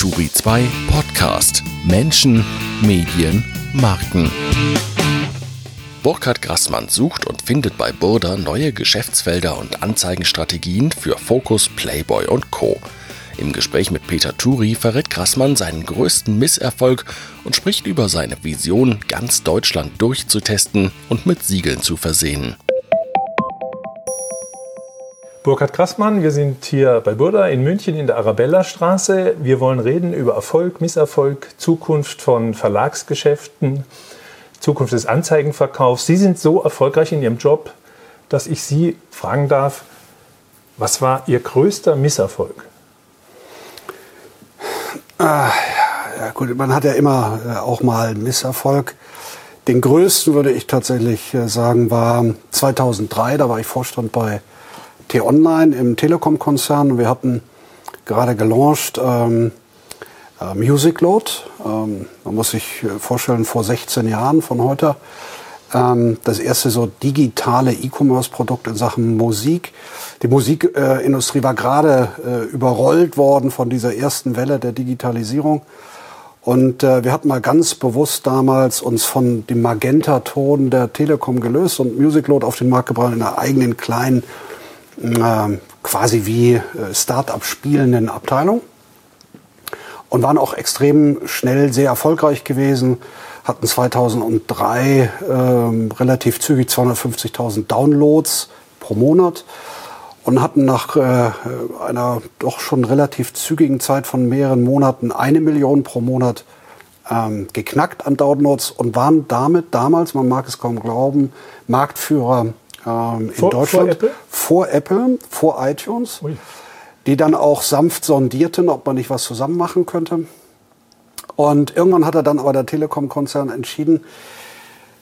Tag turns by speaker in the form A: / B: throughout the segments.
A: Turi 2 Podcast Menschen, Medien, Marken. Burkhard Grassmann sucht und findet bei Burda neue Geschäftsfelder und Anzeigenstrategien für Focus, Playboy und Co. Im Gespräch mit Peter Turi verrät Grassmann seinen größten Misserfolg und spricht über seine Vision, ganz Deutschland durchzutesten und mit Siegeln zu versehen.
B: Burkhard Krassmann, wir sind hier bei Burda in München in der Arabella-Straße. Wir wollen reden über Erfolg, Misserfolg, Zukunft von Verlagsgeschäften, Zukunft des Anzeigenverkaufs. Sie sind so erfolgreich in Ihrem Job, dass ich Sie fragen darf, was war Ihr größter Misserfolg?
C: Ah, ja, gut, man hat ja immer äh, auch mal Misserfolg. Den größten würde ich tatsächlich äh, sagen war 2003, da war ich Vorstand bei T-Online im Telekom-Konzern. Wir hatten gerade gelauncht ähm, äh, Music Load. Ähm, man muss sich äh, vorstellen, vor 16 Jahren von heute. Ähm, das erste so digitale E-Commerce-Produkt in Sachen Musik. Die Musikindustrie äh, war gerade äh, überrollt worden von dieser ersten Welle der Digitalisierung. Und wir hatten mal ganz bewusst damals uns von dem Magenta-Ton der Telekom gelöst und Music Load auf den Markt gebracht in einer eigenen kleinen äh, quasi wie äh, Start-up spielenden Abteilung und waren auch extrem schnell sehr erfolgreich gewesen, hatten 2003 äh, relativ zügig 250.000 Downloads pro Monat und hatten nach äh, einer doch schon relativ zügigen Zeit von mehreren Monaten eine Million pro Monat ähm, geknackt an Downloads und waren damit damals, man mag es kaum glauben, Marktführer ähm, in Deutschland. Vor Apple? Vor Apple, vor iTunes. Ui. Die dann auch sanft sondierten, ob man nicht was zusammen machen könnte. Und irgendwann hat er dann aber der Telekom-Konzern entschieden,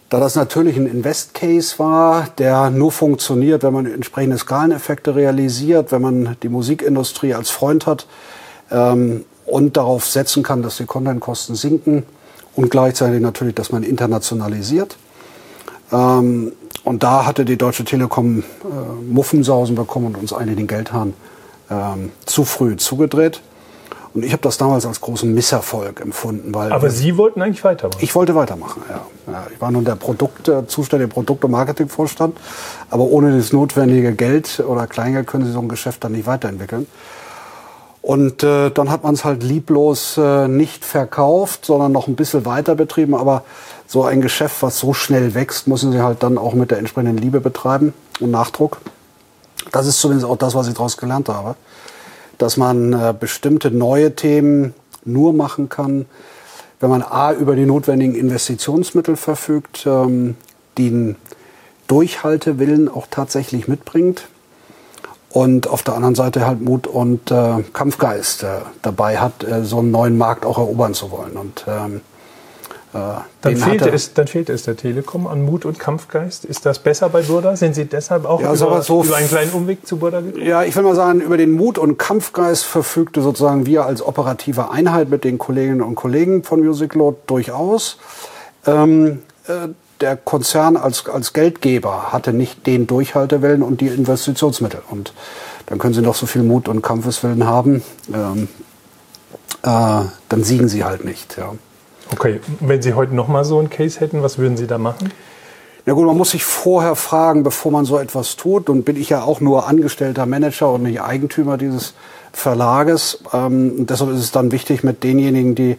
C: da das natürlich ein Invest-Case war, der nur funktioniert, wenn man entsprechende Skaleneffekte realisiert, wenn man die Musikindustrie als Freund hat ähm, und darauf setzen kann, dass die Content-Kosten sinken und gleichzeitig natürlich, dass man internationalisiert. Ähm, und da hatte die Deutsche Telekom äh, Muffensausen bekommen und uns eigentlich den Geldhahn ähm, zu früh zugedreht. Und ich habe das damals als großen Misserfolg empfunden. Weil
B: Aber Sie wollten eigentlich weitermachen?
C: Ich wollte weitermachen, ja. ja ich war nun der Produkt, äh, zuständige Produkt- und Marketingvorstand. Aber ohne das notwendige Geld oder Kleingeld können Sie so ein Geschäft dann nicht weiterentwickeln. Und äh, dann hat man es halt lieblos äh, nicht verkauft, sondern noch ein bisschen weiter betrieben. Aber so ein Geschäft, was so schnell wächst, müssen sie halt dann auch mit der entsprechenden Liebe betreiben und Nachdruck. Das ist zumindest auch das, was ich daraus gelernt habe. Dass man äh, bestimmte neue Themen nur machen kann, wenn man A über die notwendigen Investitionsmittel verfügt, ähm, den Durchhaltewillen auch tatsächlich mitbringt und auf der anderen Seite halt Mut und äh, Kampfgeist äh, dabei hat, äh, so einen neuen Markt auch erobern zu wollen. Und ähm,
B: äh, dann, fehlte es, dann fehlte es der Telekom an Mut und Kampfgeist. Ist das besser bei Burda? Sind Sie deshalb auch
C: ja, über, so
B: über, einen kleinen Umweg zu Burda gekommen?
C: Ja, ich will mal sagen, über den Mut und Kampfgeist verfügte sozusagen wir als operative Einheit mit den Kolleginnen und Kollegen von Music Load durchaus. Ähm, äh, der Konzern als, als Geldgeber hatte nicht den Durchhaltewillen und die Investitionsmittel. Und dann können sie noch so viel Mut und Kampfeswillen haben, ähm, äh, dann siegen sie halt nicht. Ja.
B: Okay, wenn Sie heute noch mal so einen Case hätten, was würden Sie da machen?
C: Ja gut, man muss sich vorher fragen, bevor man so etwas tut. Und bin ich ja auch nur angestellter Manager und nicht Eigentümer dieses Verlages. Ähm, deshalb ist es dann wichtig, mit denjenigen, die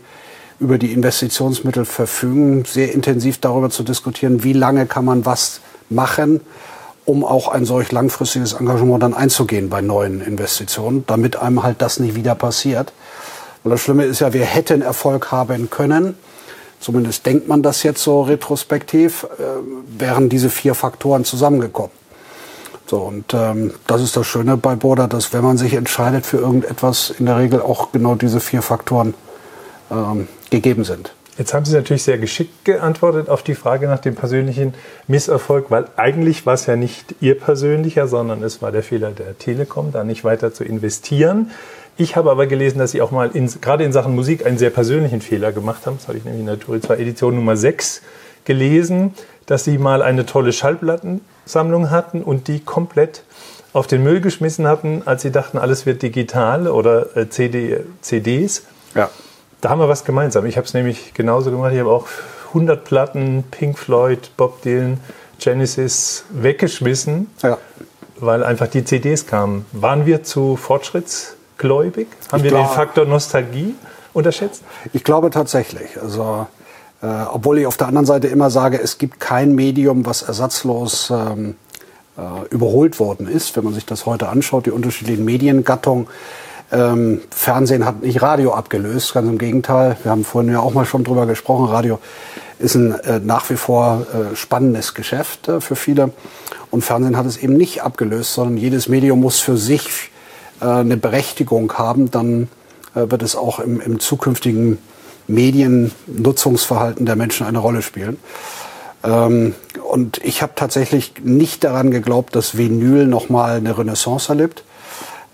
C: über die Investitionsmittel verfügen, sehr intensiv darüber zu diskutieren, wie lange kann man was machen, um auch ein solch langfristiges Engagement dann einzugehen bei neuen Investitionen, damit einem halt das nicht wieder passiert. Und das Schlimme ist ja, wir hätten Erfolg haben können. Zumindest denkt man das jetzt so retrospektiv, äh, wären diese vier Faktoren zusammengekommen. So, und ähm, das ist das Schöne bei Border, dass wenn man sich entscheidet für irgendetwas, in der Regel auch genau diese vier Faktoren ähm, gegeben sind.
B: Jetzt haben Sie natürlich sehr geschickt geantwortet auf die Frage nach dem persönlichen Misserfolg, weil eigentlich war es ja nicht Ihr persönlicher, sondern es war der Fehler der Telekom, da nicht weiter zu investieren. Ich habe aber gelesen, dass Sie auch mal in, gerade in Sachen Musik einen sehr persönlichen Fehler gemacht haben. Das habe ich nämlich in der Touri 2 Edition Nummer 6 gelesen, dass Sie mal eine tolle Schallplattensammlung hatten und die komplett auf den Müll geschmissen hatten, als Sie dachten, alles wird digital oder äh, CD, CDs Ja. Da haben wir was gemeinsam. Ich habe es nämlich genauso gemacht. Ich habe auch 100 Platten, Pink Floyd, Bob Dylan, Genesis weggeschmissen, ja. weil einfach die CDs kamen. Waren wir zu fortschrittsgläubig? Haben ich wir den Faktor Nostalgie unterschätzt?
C: Ich glaube tatsächlich. Also, äh, obwohl ich auf der anderen Seite immer sage, es gibt kein Medium, was ersatzlos ähm, äh, überholt worden ist. Wenn man sich das heute anschaut, die unterschiedlichen Mediengattungen. Ähm, Fernsehen hat nicht Radio abgelöst, ganz im Gegenteil. Wir haben vorhin ja auch mal schon drüber gesprochen. Radio ist ein äh, nach wie vor äh, spannendes Geschäft äh, für viele. Und Fernsehen hat es eben nicht abgelöst, sondern jedes Medium muss für sich äh, eine Berechtigung haben. Dann äh, wird es auch im, im zukünftigen Mediennutzungsverhalten der Menschen eine Rolle spielen. Ähm, und ich habe tatsächlich nicht daran geglaubt, dass Vinyl nochmal eine Renaissance erlebt,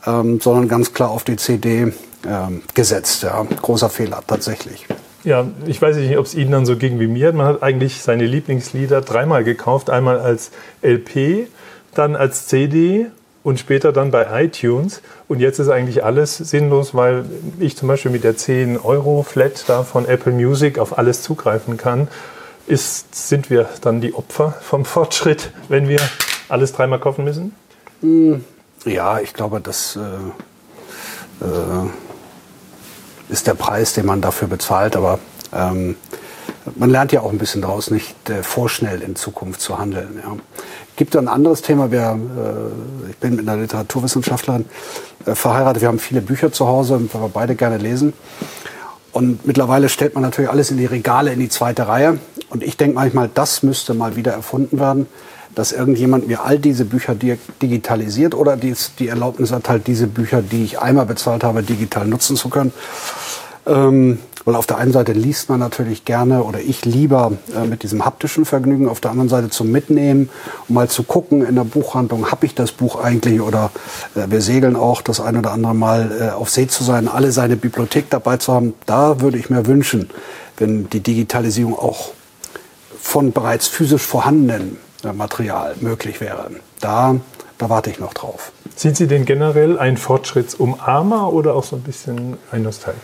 C: ähm, sondern ganz klar auf die CD ähm, gesetzt. Ja. Großer Fehler, tatsächlich.
B: Ja, ich weiß nicht, ob es Ihnen dann so ging wie mir. Man hat eigentlich seine Lieblingslieder dreimal gekauft. Einmal als LP, dann als CD und später dann bei iTunes. Und jetzt ist eigentlich alles sinnlos, weil ich zum Beispiel mit der 10 Euro Flat da von Apple Music auf alles zugreifen kann. Ist, sind wir dann die Opfer vom Fortschritt, wenn wir alles dreimal kaufen müssen?
C: Ja, ich glaube, das äh, äh ist der Preis, den man dafür bezahlt. Aber ähm, man lernt ja auch ein bisschen daraus, nicht äh, vorschnell in Zukunft zu handeln. Ja. Gibt ein anderes Thema. Wir, äh, ich bin mit einer Literaturwissenschaftlerin äh, verheiratet. Wir haben viele Bücher zu Hause, weil wir beide gerne lesen. Und mittlerweile stellt man natürlich alles in die Regale, in die zweite Reihe. Und ich denke manchmal, das müsste mal wieder erfunden werden dass irgendjemand mir all diese Bücher digitalisiert oder die, die Erlaubnis erteilt, diese Bücher, die ich einmal bezahlt habe, digital nutzen zu können. Ähm, weil auf der einen Seite liest man natürlich gerne oder ich lieber äh, mit diesem haptischen Vergnügen, auf der anderen Seite zum Mitnehmen, um mal zu gucken in der Buchhandlung, habe ich das Buch eigentlich oder äh, wir segeln auch das ein oder andere Mal äh, auf See zu sein, alle seine Bibliothek dabei zu haben. Da würde ich mir wünschen, wenn die Digitalisierung auch von bereits physisch vorhandenen Material möglich wäre. Da, da warte ich noch drauf.
B: Sind Sie denn generell ein Fortschrittsumarmer oder auch so ein bisschen ein Nostalg?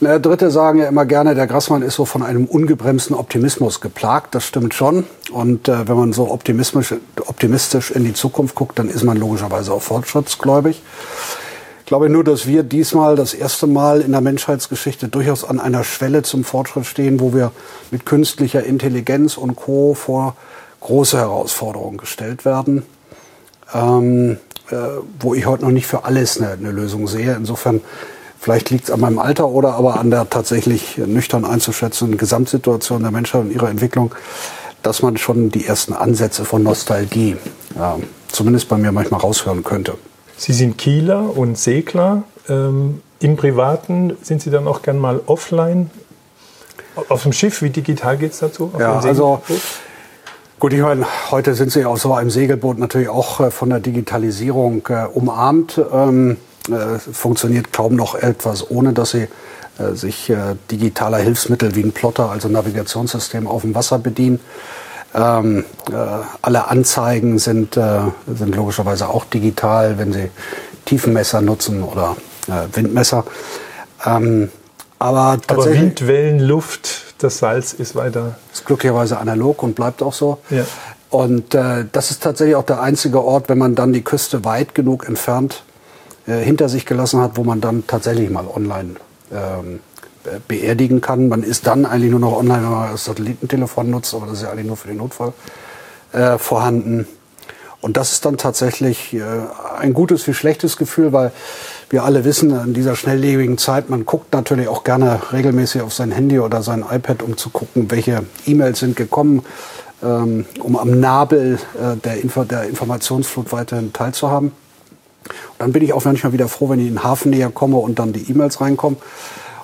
C: Na, Dritte sagen ja immer gerne, der Grassmann ist so von einem ungebremsten Optimismus geplagt. Das stimmt schon. Und äh, wenn man so optimistisch, optimistisch in die Zukunft guckt, dann ist man logischerweise auch fortschrittsgläubig. Ich glaube nur, dass wir diesmal das erste Mal in der Menschheitsgeschichte durchaus an einer Schwelle zum Fortschritt stehen, wo wir mit künstlicher Intelligenz und Co. vor große Herausforderungen gestellt werden, ähm, äh, wo ich heute noch nicht für alles eine, eine Lösung sehe. Insofern, vielleicht liegt es an meinem Alter oder aber an der tatsächlich nüchtern einzuschätzenden Gesamtsituation der Menschheit und ihrer Entwicklung, dass man schon die ersten Ansätze von Nostalgie, ja, zumindest bei mir manchmal raushören könnte.
B: Sie sind Kieler und Segler. Ähm, Im Privaten sind Sie dann auch gern mal offline auf dem Schiff, wie digital geht es dazu?
C: ja, also Gut, ich meine, heute sind Sie auf so einem Segelboot natürlich auch äh, von der Digitalisierung äh, umarmt. Ähm, äh, funktioniert kaum noch etwas, ohne dass Sie äh, sich äh, digitaler Hilfsmittel wie ein Plotter, also Navigationssystem auf dem Wasser bedienen. Ähm, äh, alle Anzeigen sind, sind logischerweise auch digital, wenn Sie Tiefenmesser nutzen oder Windmesser.
B: Ähm, aber, aber Wind, Wellen, Luft, das Salz ist weiter.
C: Ist glücklicherweise analog und bleibt auch so. Ja. Und äh, das ist tatsächlich auch der einzige Ort, wenn man dann die Küste weit genug entfernt äh, hinter sich gelassen hat, wo man dann tatsächlich mal online ähm, beerdigen kann. Man ist dann eigentlich nur noch online, wenn man das Satellitentelefon nutzt, aber das ist ja eigentlich nur für den Notfall äh, vorhanden. Und das ist dann tatsächlich äh, ein gutes wie schlechtes Gefühl, weil wir alle wissen, in dieser schnelllebigen Zeit, man guckt natürlich auch gerne regelmäßig auf sein Handy oder sein iPad, um zu gucken, welche E-Mails sind gekommen, ähm, um am Nabel äh, der, Info der Informationsflut weiterhin teilzuhaben. Und dann bin ich auch manchmal wieder froh, wenn ich in den Hafen näher komme und dann die E-Mails reinkommen.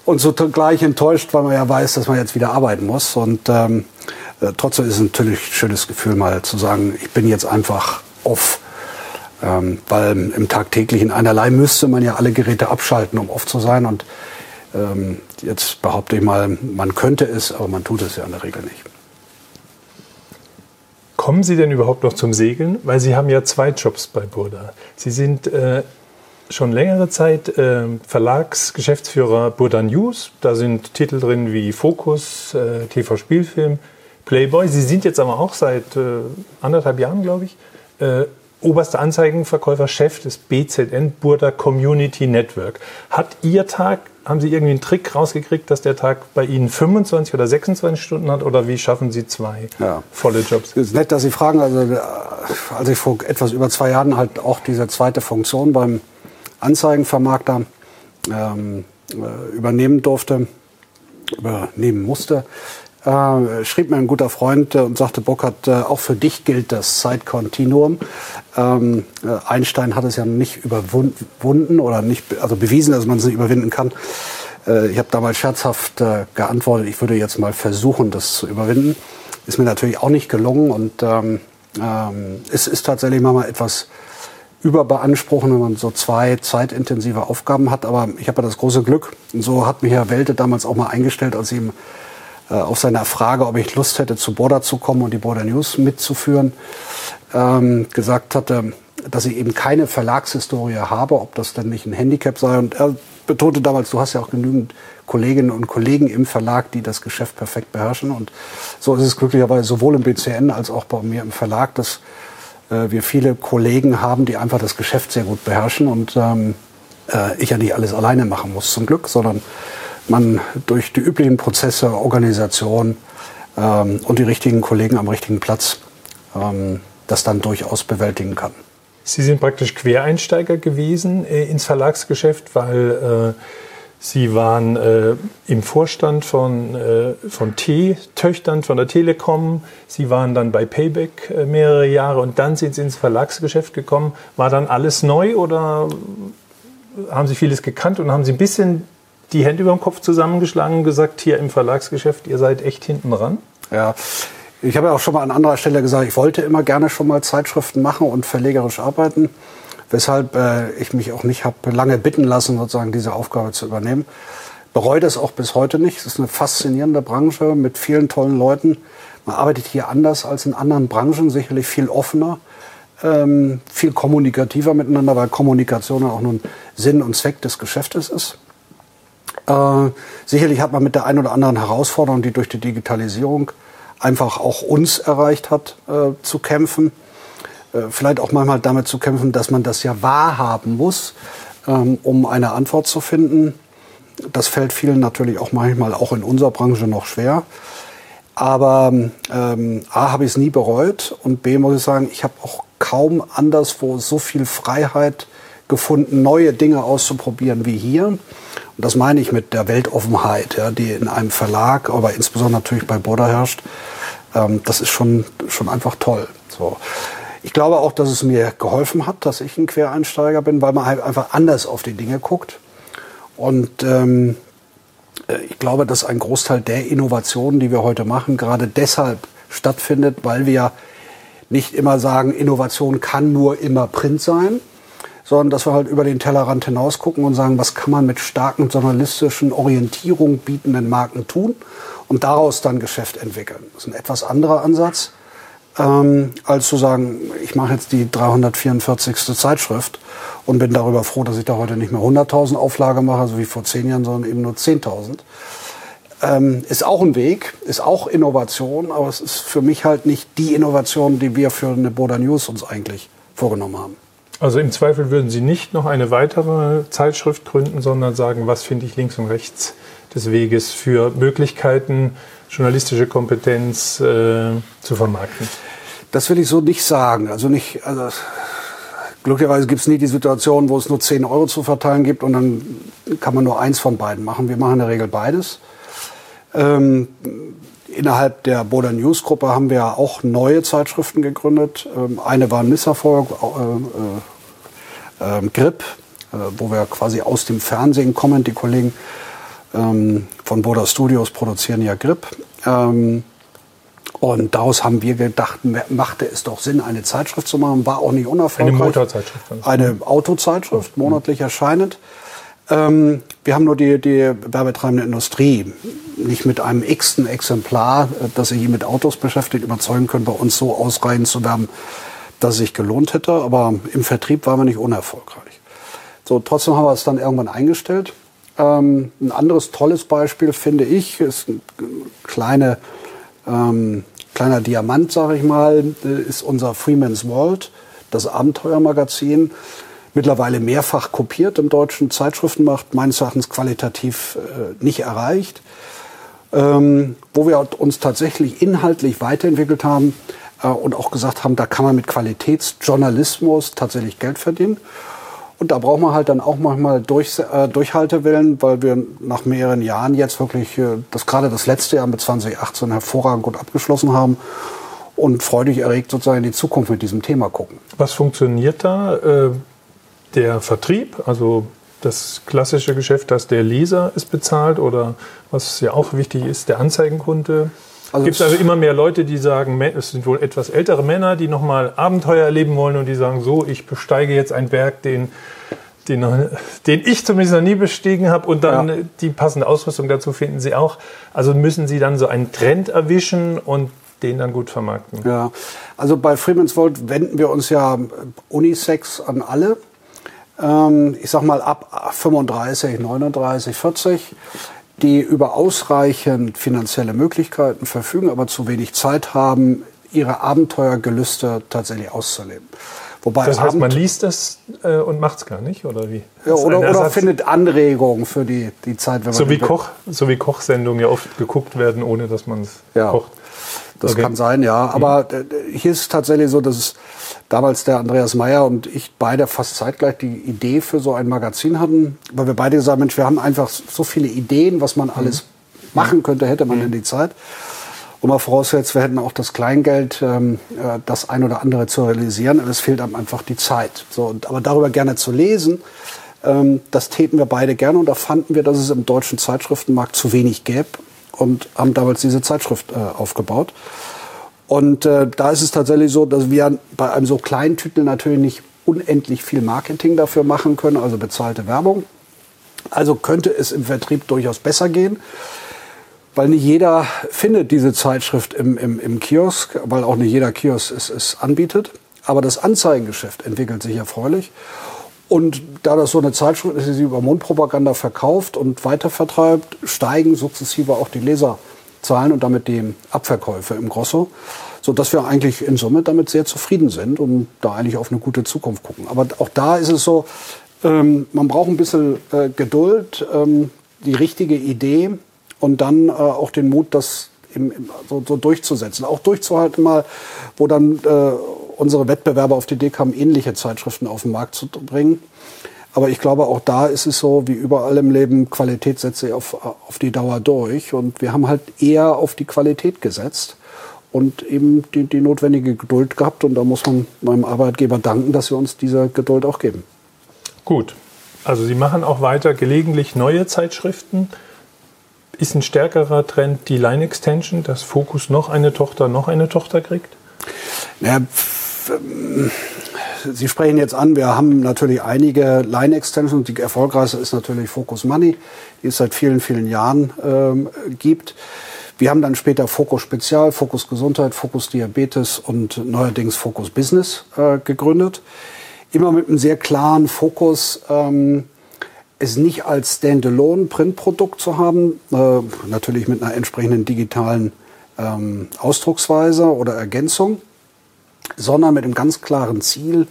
C: Und so gleich enttäuscht, weil man ja weiß, dass man jetzt wieder arbeiten muss. Und ähm, äh, trotzdem ist es natürlich ein schönes Gefühl, mal zu sagen, ich bin jetzt einfach off ähm, weil im tagtäglichen einerlei müsste man ja alle Geräte abschalten, um off zu sein. Und ähm, jetzt behaupte ich mal, man könnte es, aber man tut es ja in der Regel nicht.
B: Kommen Sie denn überhaupt noch zum Segeln? Weil Sie haben ja zwei Jobs bei Burda. Sie sind äh, schon längere Zeit äh, Verlagsgeschäftsführer Burda News. Da sind Titel drin wie Focus, äh, TV Spielfilm, Playboy. Sie sind jetzt aber auch seit äh, anderthalb Jahren, glaube ich, äh, oberster Anzeigenverkäufer, Chef des BZN Burda Community Network. Hat Ihr Tag, haben Sie irgendwie einen Trick rausgekriegt, dass der Tag bei Ihnen 25 oder 26 Stunden hat oder wie schaffen Sie zwei ja. volle Jobs?
C: Es ist nett, dass Sie fragen. Also, äh, als ich vor etwas über zwei Jahren halt auch diese zweite Funktion beim Anzeigenvermarkter ähm, äh, übernehmen durfte, übernehmen musste, äh, schrieb mir ein guter Freund äh, und sagte, Burkhard, äh, auch für dich gilt das Zeitkontinuum. Ähm, äh, Einstein hat es ja nicht überwunden oder nicht, also bewiesen, dass man es nicht überwinden kann. Äh, ich habe damals scherzhaft äh, geantwortet, ich würde jetzt mal versuchen, das zu überwinden. Ist mir natürlich auch nicht gelungen und ähm, ähm, es ist tatsächlich manchmal etwas überbeanspruchen, wenn man so zwei zeitintensive Aufgaben hat. Aber ich habe ja das große Glück, und so hat mich Herr Welte damals auch mal eingestellt, als ich ihm äh, auf seiner Frage, ob ich Lust hätte, zu Border zu kommen und die Border News mitzuführen, ähm, gesagt hatte, dass ich eben keine Verlagshistorie habe, ob das denn nicht ein Handicap sei. Und er betonte damals, du hast ja auch genügend Kolleginnen und Kollegen im Verlag, die das Geschäft perfekt beherrschen. Und so ist es glücklicherweise sowohl im BCN als auch bei mir im Verlag, dass äh, wir viele Kollegen haben, die einfach das Geschäft sehr gut beherrschen und ähm, äh, ich ja nicht alles alleine machen muss zum Glück, sondern man durch die üblichen Prozesse, Organisation ähm, und die richtigen Kollegen am richtigen Platz ähm, das dann durchaus bewältigen kann.
B: Sie sind praktisch Quereinsteiger gewesen äh, ins Verlagsgeschäft, weil äh, Sie waren äh, im Vorstand von, äh, von T-Töchtern von der Telekom. Sie waren dann bei Payback äh, mehrere Jahre und dann sind Sie ins Verlagsgeschäft gekommen. War dann alles neu oder haben Sie vieles gekannt und haben Sie ein bisschen die Hände über dem Kopf zusammengeschlagen und gesagt, hier im Verlagsgeschäft, ihr seid echt hinten dran?
C: Ja, ich habe ja auch schon mal an anderer Stelle gesagt, ich wollte immer gerne schon mal Zeitschriften machen und verlegerisch arbeiten, weshalb äh, ich mich auch nicht habe lange bitten lassen, sozusagen diese Aufgabe zu übernehmen. Bereue das auch bis heute nicht. Es ist eine faszinierende Branche mit vielen tollen Leuten. Man arbeitet hier anders als in anderen Branchen, sicherlich viel offener, ähm, viel kommunikativer miteinander, weil Kommunikation auch nun Sinn und Zweck des Geschäftes ist. Äh, sicherlich hat man mit der einen oder anderen Herausforderung, die durch die Digitalisierung einfach auch uns erreicht hat, äh, zu kämpfen. Äh, vielleicht auch manchmal damit zu kämpfen, dass man das ja wahrhaben muss, ähm, um eine Antwort zu finden. Das fällt vielen natürlich auch manchmal auch in unserer Branche noch schwer. Aber ähm, A, habe ich es nie bereut und B, muss ich sagen, ich habe auch kaum anderswo so viel Freiheit gefunden, neue Dinge auszuprobieren wie hier. Und das meine ich mit der Weltoffenheit, ja, die in einem Verlag, aber insbesondere natürlich bei Border herrscht. Ähm, das ist schon, schon einfach toll. So. Ich glaube auch, dass es mir geholfen hat, dass ich ein Quereinsteiger bin, weil man halt einfach anders auf die Dinge guckt. Und ähm, äh, ich glaube, dass ein Großteil der Innovationen, die wir heute machen, gerade deshalb stattfindet, weil wir nicht immer sagen, Innovation kann nur immer Print sein, sondern dass wir halt über den Tellerrand hinaus gucken und sagen, was kann man mit starken journalistischen Orientierung bietenden Marken tun und daraus dann Geschäft entwickeln. Das ist ein etwas anderer Ansatz, ähm, als zu sagen, ich mache jetzt die 344. Zeitschrift und bin darüber froh, dass ich da heute nicht mehr 100.000 Auflage mache, so wie vor zehn Jahren, sondern eben nur 10.000. Ähm, ist auch ein Weg, ist auch Innovation, aber es ist für mich halt nicht die Innovation, die wir für eine Border News uns eigentlich vorgenommen haben.
B: Also im Zweifel würden Sie nicht noch eine weitere Zeitschrift gründen, sondern sagen, was finde ich links und rechts des Weges für Möglichkeiten, journalistische Kompetenz äh, zu vermarkten?
C: Das will ich so nicht sagen. Also nicht, also glücklicherweise gibt es nie die Situation, wo es nur 10 Euro zu verteilen gibt und dann kann man nur eins von beiden machen. Wir machen in der Regel beides. Ähm, Innerhalb der Border News Gruppe haben wir auch neue Zeitschriften gegründet. Ähm, eine war ein Misserfolg, äh, äh, äh, Grip, wo wir quasi aus dem Fernsehen kommen. Die Kollegen ähm, von Border Studios produzieren ja Grip. Ähm, und daraus haben wir gedacht, machte es doch Sinn, eine Zeitschrift zu machen. War auch nicht unerfolgreich.
B: Eine Motorzeitschrift.
C: Eine Autozeitschrift, monatlich erscheinend. Ähm, wir haben nur die, die werbetreibende Industrie nicht mit einem x-ten Exemplar, äh, das sich mit Autos beschäftigt, überzeugen können, bei uns so ausreichend zu werben, dass es sich gelohnt hätte. Aber im Vertrieb waren wir nicht unerfolgreich. So, trotzdem haben wir es dann irgendwann eingestellt. Ähm, ein anderes tolles Beispiel finde ich ist ein kleine, ähm, kleiner Diamant, sage ich mal, ist unser Freeman's World, das Abenteuermagazin. Mittlerweile mehrfach kopiert im deutschen Zeitschriftenmarkt, meines Erachtens qualitativ äh, nicht erreicht. Ähm, wo wir uns tatsächlich inhaltlich weiterentwickelt haben äh, und auch gesagt haben, da kann man mit Qualitätsjournalismus tatsächlich Geld verdienen. Und da braucht man halt dann auch manchmal durch, äh, Durchhaltewillen, weil wir nach mehreren Jahren jetzt wirklich äh, das gerade das letzte Jahr mit 2018 hervorragend gut abgeschlossen haben und freudig erregt sozusagen in die Zukunft mit diesem Thema gucken.
B: Was funktioniert da? Der Vertrieb, also das klassische Geschäft, dass der Leser es bezahlt oder was ja auch wichtig ist, der Anzeigenkunde? Also Gibt es also immer mehr Leute, die sagen, es sind wohl etwas ältere Männer, die nochmal Abenteuer erleben wollen und die sagen, so, ich besteige jetzt einen Berg, den, den, den ich zumindest noch nie bestiegen habe und dann ja. die passende Ausrüstung dazu finden sie auch. Also müssen sie dann so einen Trend erwischen und den dann gut vermarkten.
C: Ja, also bei Freeman's World wenden wir uns ja unisex an alle. Ähm, ich sag mal ab 35, 39, 40 die über ausreichend finanzielle Möglichkeiten verfügen, aber zu wenig Zeit haben, ihre Abenteuergelüste tatsächlich auszuleben.
B: Wobei das heißt, man liest das äh, und macht es gar nicht, oder wie?
C: Ja, oder, oder findet Anregungen für die, die Zeit,
B: wenn man. So wie, Koch, so wie Kochsendungen ja oft geguckt werden, ohne dass man es
C: ja, kocht. Das okay. kann sein, ja. Aber mhm. hier ist es tatsächlich so, dass es damals der Andreas Meyer und ich beide fast zeitgleich die Idee für so ein Magazin hatten, weil wir beide gesagt haben, Mensch, wir haben einfach so viele Ideen, was man alles mhm. machen könnte, hätte man mhm. in die Zeit. Und mal voraussetzt, wir hätten auch das Kleingeld, ähm, äh, das ein oder andere zu realisieren, aber es fehlt einem einfach die Zeit. So, und, aber darüber gerne zu lesen, ähm, das täten wir beide gerne und da fanden wir, dass es im deutschen Zeitschriftenmarkt zu wenig gäbe und haben damals diese Zeitschrift äh, aufgebaut. Und äh, da ist es tatsächlich so, dass wir bei einem so kleinen Titel natürlich nicht unendlich viel Marketing dafür machen können, also bezahlte Werbung. Also könnte es im Vertrieb durchaus besser gehen, weil nicht jeder findet diese Zeitschrift im, im, im Kiosk, weil auch nicht jeder Kiosk es, es anbietet. Aber das Anzeigengeschäft entwickelt sich erfreulich. Und da das so eine Zeitschrift ist, die sie über Mundpropaganda verkauft und weitervertreibt, steigen sukzessive auch die Leser zahlen und damit die Abverkäufe im Grosso, so dass wir eigentlich in Summe damit sehr zufrieden sind und da eigentlich auf eine gute Zukunft gucken. Aber auch da ist es so, ähm, man braucht ein bisschen äh, Geduld, ähm, die richtige Idee und dann äh, auch den Mut, das im, im, so, so, durchzusetzen. Auch durchzuhalten mal, wo dann äh, unsere Wettbewerber auf die Idee kamen, ähnliche Zeitschriften auf den Markt zu bringen. Aber ich glaube, auch da ist es so, wie überall im Leben, Qualität setzt sich auf, auf die Dauer durch. Und wir haben halt eher auf die Qualität gesetzt und eben die, die notwendige Geduld gehabt. Und da muss man meinem Arbeitgeber danken, dass wir uns diese Geduld auch geben.
B: Gut. Also Sie machen auch weiter gelegentlich neue Zeitschriften. Ist ein stärkerer Trend die Line Extension, dass Focus noch eine Tochter, noch eine Tochter kriegt?
C: Ja, Sie sprechen jetzt an, wir haben natürlich einige Line-Extensions. Die erfolgreichste ist natürlich Focus Money, die es seit vielen, vielen Jahren ähm, gibt. Wir haben dann später Focus Spezial, Focus Gesundheit, Focus Diabetes und neuerdings Focus Business äh, gegründet. Immer mit einem sehr klaren Fokus, ähm, es nicht als Standalone Printprodukt zu haben, äh, natürlich mit einer entsprechenden digitalen ähm, Ausdrucksweise oder Ergänzung sondern mit einem ganz klaren Ziel,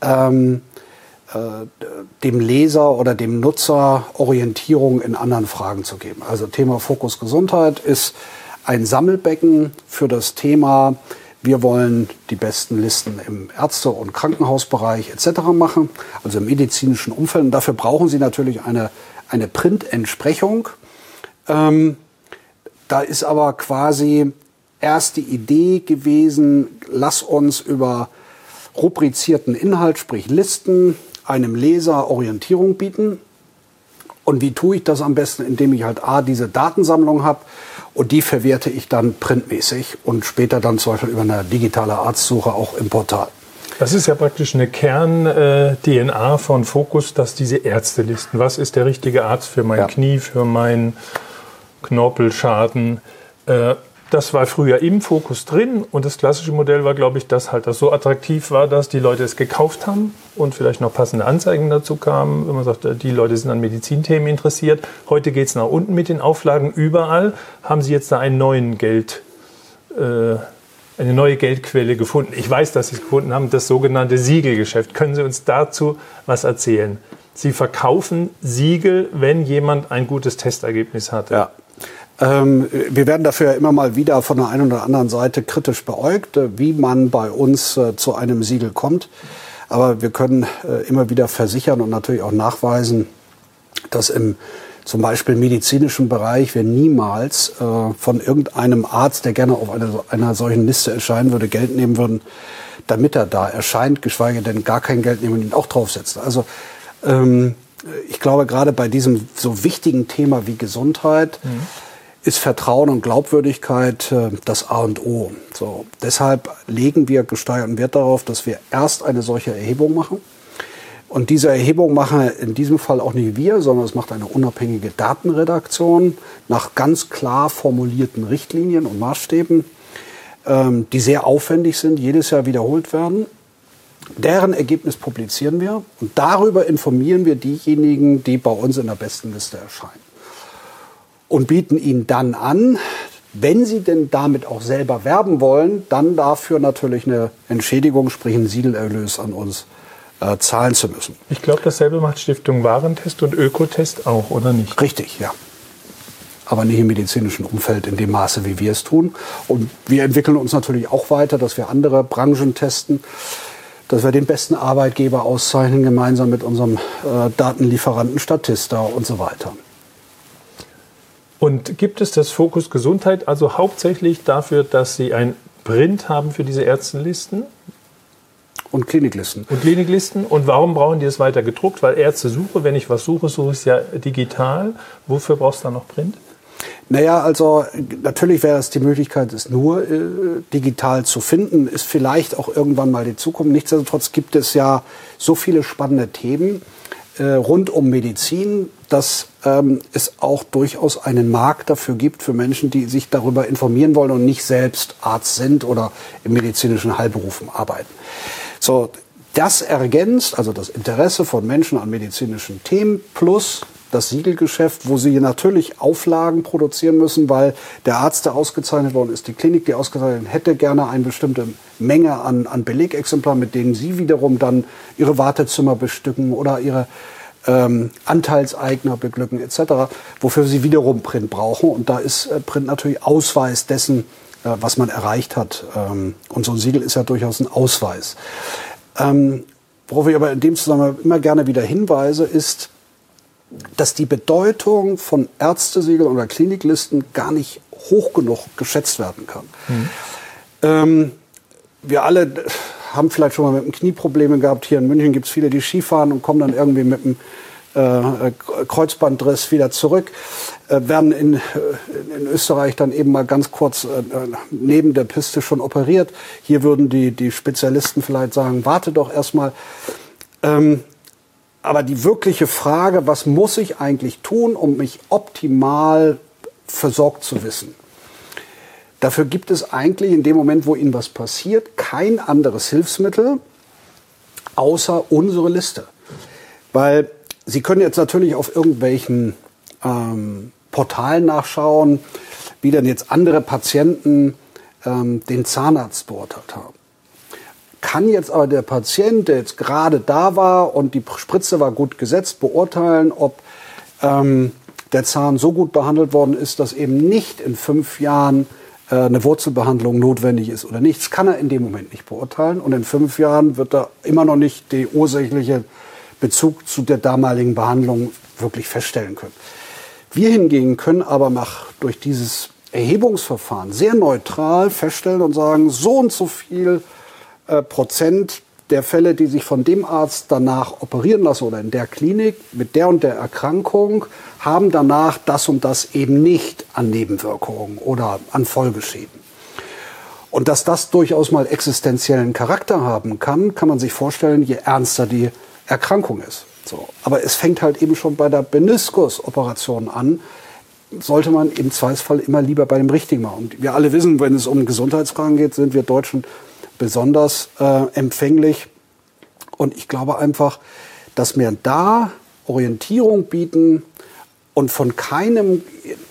C: ähm, äh, dem Leser oder dem Nutzer Orientierung in anderen Fragen zu geben. Also Thema Fokus Gesundheit ist ein Sammelbecken für das Thema, wir wollen die besten Listen im Ärzte- und Krankenhausbereich etc. machen, also im medizinischen Umfeld. Und dafür brauchen Sie natürlich eine, eine Printentsprechung. Ähm, da ist aber quasi erste Idee gewesen, lass uns über rubrizierten Inhalt, sprich Listen, einem Leser Orientierung bieten. Und wie tue ich das am besten? Indem ich halt A, diese Datensammlung habe und die verwerte ich dann printmäßig und später dann zum Beispiel über eine digitale Arztsuche auch im Portal.
B: Das ist ja praktisch eine Kern-DNA von Focus, dass diese Ärztelisten, was ist der richtige Arzt für mein ja. Knie, für meinen Knorpelschaden, äh, Das war früher im Fokus drin und das klassische Modell war, glaube ich, dass halt das so attraktiv war, dass die Leute es gekauft haben und vielleicht noch passende Anzeigen dazu kamen, wenn man sagt, die Leute sind an Medizinthemen interessiert. Heute geht es nach unten mit den Auflagen überall. Haben Sie jetzt da einen neuen Geld, äh, eine neue Geldquelle gefunden? Ich weiß, dass Sie es gefunden haben, das sogenannte Siegelgeschäft. Können Sie uns dazu was erzählen? Sie verkaufen Siegel, wenn jemand ein gutes Testergebnis hat.
C: Ja. Ähm, wir werden dafür immer mal wieder von der einen oder anderen Seite kritisch beäugt, äh, wie man bei uns äh, zu einem Siegel kommt. Aber wir können äh, immer wieder versichern und natürlich auch nachweisen, dass im zum Beispiel medizinischen Bereich wir niemals äh, von irgendeinem Arzt, der gerne auf einer, einer solchen Liste erscheinen würde, Geld nehmen würden, damit er da erscheint, geschweige denn gar kein Geld nehmen und ihn auch draufsetzen. Also ähm, ich glaube, gerade bei diesem so wichtigen Thema wie Gesundheit mhm. Ist Vertrauen und Glaubwürdigkeit äh, das A und O. So, deshalb legen wir gesteigerten Wert darauf, dass wir erst eine solche Erhebung machen. Und diese Erhebung machen in diesem Fall auch nicht wir, sondern es macht eine unabhängige Datenredaktion nach ganz klar formulierten Richtlinien und Maßstäben, ähm, die sehr aufwendig sind, jedes Jahr wiederholt werden. Deren Ergebnis publizieren wir und darüber informieren wir diejenigen, die bei uns in der besten Liste erscheinen. Und bieten ihnen dann an, wenn sie denn damit auch selber werben wollen, dann dafür natürlich eine Entschädigung, sprich einen Siegelerlös an uns äh, zahlen zu müssen.
B: Ich glaube, dasselbe macht Stiftung Warentest und Ökotest auch, oder nicht?
C: Richtig, ja. Aber nicht im medizinischen Umfeld in dem Maße, wie wir es tun. Und wir entwickeln uns natürlich auch weiter, dass wir andere Branchen testen dass wir den besten Arbeitgeber auszeichnen, gemeinsam mit unserem äh, Datenlieferanten Statista und so weiter.
B: Und gibt es das Fokus Gesundheit also hauptsächlich dafür, dass Sie ein Print haben für diese Ärztenlisten?
C: Und Kliniklisten.
B: Und Kliniklisten. Und warum brauchen die es weiter gedruckt? Weil Ärzte suche, wenn ich was suche, suche ich es ja digital. Wofür brauchst du da noch Print?
C: Naja, also natürlich wäre es die Möglichkeit, es nur äh, digital zu finden, ist vielleicht auch irgendwann mal die Zukunft. Nichtsdestotrotz gibt es ja so viele spannende Themen rund um Medizin, dass ähm, es auch durchaus einen Markt dafür gibt für Menschen, die sich darüber informieren wollen und nicht selbst Arzt sind oder im medizinischen Heilberufen arbeiten. So, das ergänzt, also das Interesse von Menschen an medizinischen Themen plus das Siegelgeschäft, wo sie natürlich Auflagen produzieren müssen, weil der Arzt, der ausgezeichnet worden ist, die Klinik, die ausgezeichnet hätte gerne eine bestimmte Menge an, an Belegexemplaren, mit denen sie wiederum dann ihre Wartezimmer bestücken oder ihre ähm, Anteilseigner beglücken etc., wofür sie wiederum Print brauchen. Und da ist äh, Print natürlich Ausweis dessen, äh, was man erreicht hat. Ähm, und so ein Siegel ist ja durchaus ein Ausweis. Ähm, worauf ich aber in dem Zusammenhang immer gerne wieder hinweise, ist, dass die Bedeutung von Ärztesiegeln oder Kliniklisten gar nicht hoch genug geschätzt werden kann. Mhm. Ähm, wir alle haben vielleicht schon mal mit dem Knie Probleme gehabt. Hier in München gibt es viele, die Skifahren und kommen dann irgendwie mit einem äh, Kreuzbandriss wieder zurück, äh, werden in, äh, in Österreich dann eben mal ganz kurz äh, neben der Piste schon operiert. Hier würden die, die Spezialisten vielleicht sagen, warte doch erstmal. Ähm, aber die wirkliche Frage, was muss ich eigentlich tun, um mich optimal versorgt zu wissen? Dafür gibt es eigentlich in dem Moment, wo Ihnen was passiert, kein anderes Hilfsmittel außer unsere Liste. Weil Sie können jetzt natürlich auf irgendwelchen ähm, Portalen nachschauen, wie denn jetzt andere Patienten ähm, den Zahnarzt beurteilt haben kann jetzt aber der Patient, der jetzt gerade da war und die Spritze war gut gesetzt, beurteilen, ob ähm, der Zahn so gut behandelt worden ist, dass eben nicht in fünf Jahren äh, eine Wurzelbehandlung notwendig ist oder nicht. Das kann er in dem Moment nicht beurteilen. Und in fünf Jahren wird er immer noch nicht den ursächliche Bezug zu der damaligen Behandlung wirklich feststellen können. Wir hingegen können aber nach, durch dieses Erhebungsverfahren sehr neutral feststellen und sagen, so und so viel äh, Prozent der Fälle, die sich von dem Arzt danach operieren lassen oder in der Klinik mit der und der Erkrankung, haben danach das und das eben nicht an Nebenwirkungen oder an Folgeschäden. Und dass das durchaus mal existenziellen Charakter haben kann, kann man sich vorstellen, je ernster die Erkrankung ist. So. Aber es fängt halt eben schon bei der Meniskusoperation an. sollte man im Zweifelsfall immer lieber bei dem Richtigen machen. Und wir alle wissen, wenn es um Gesundheitsfragen geht, sind wir Deutschen besonders äh, empfänglich. Und ich glaube einfach, dass wir da Orientierung bieten und von keinem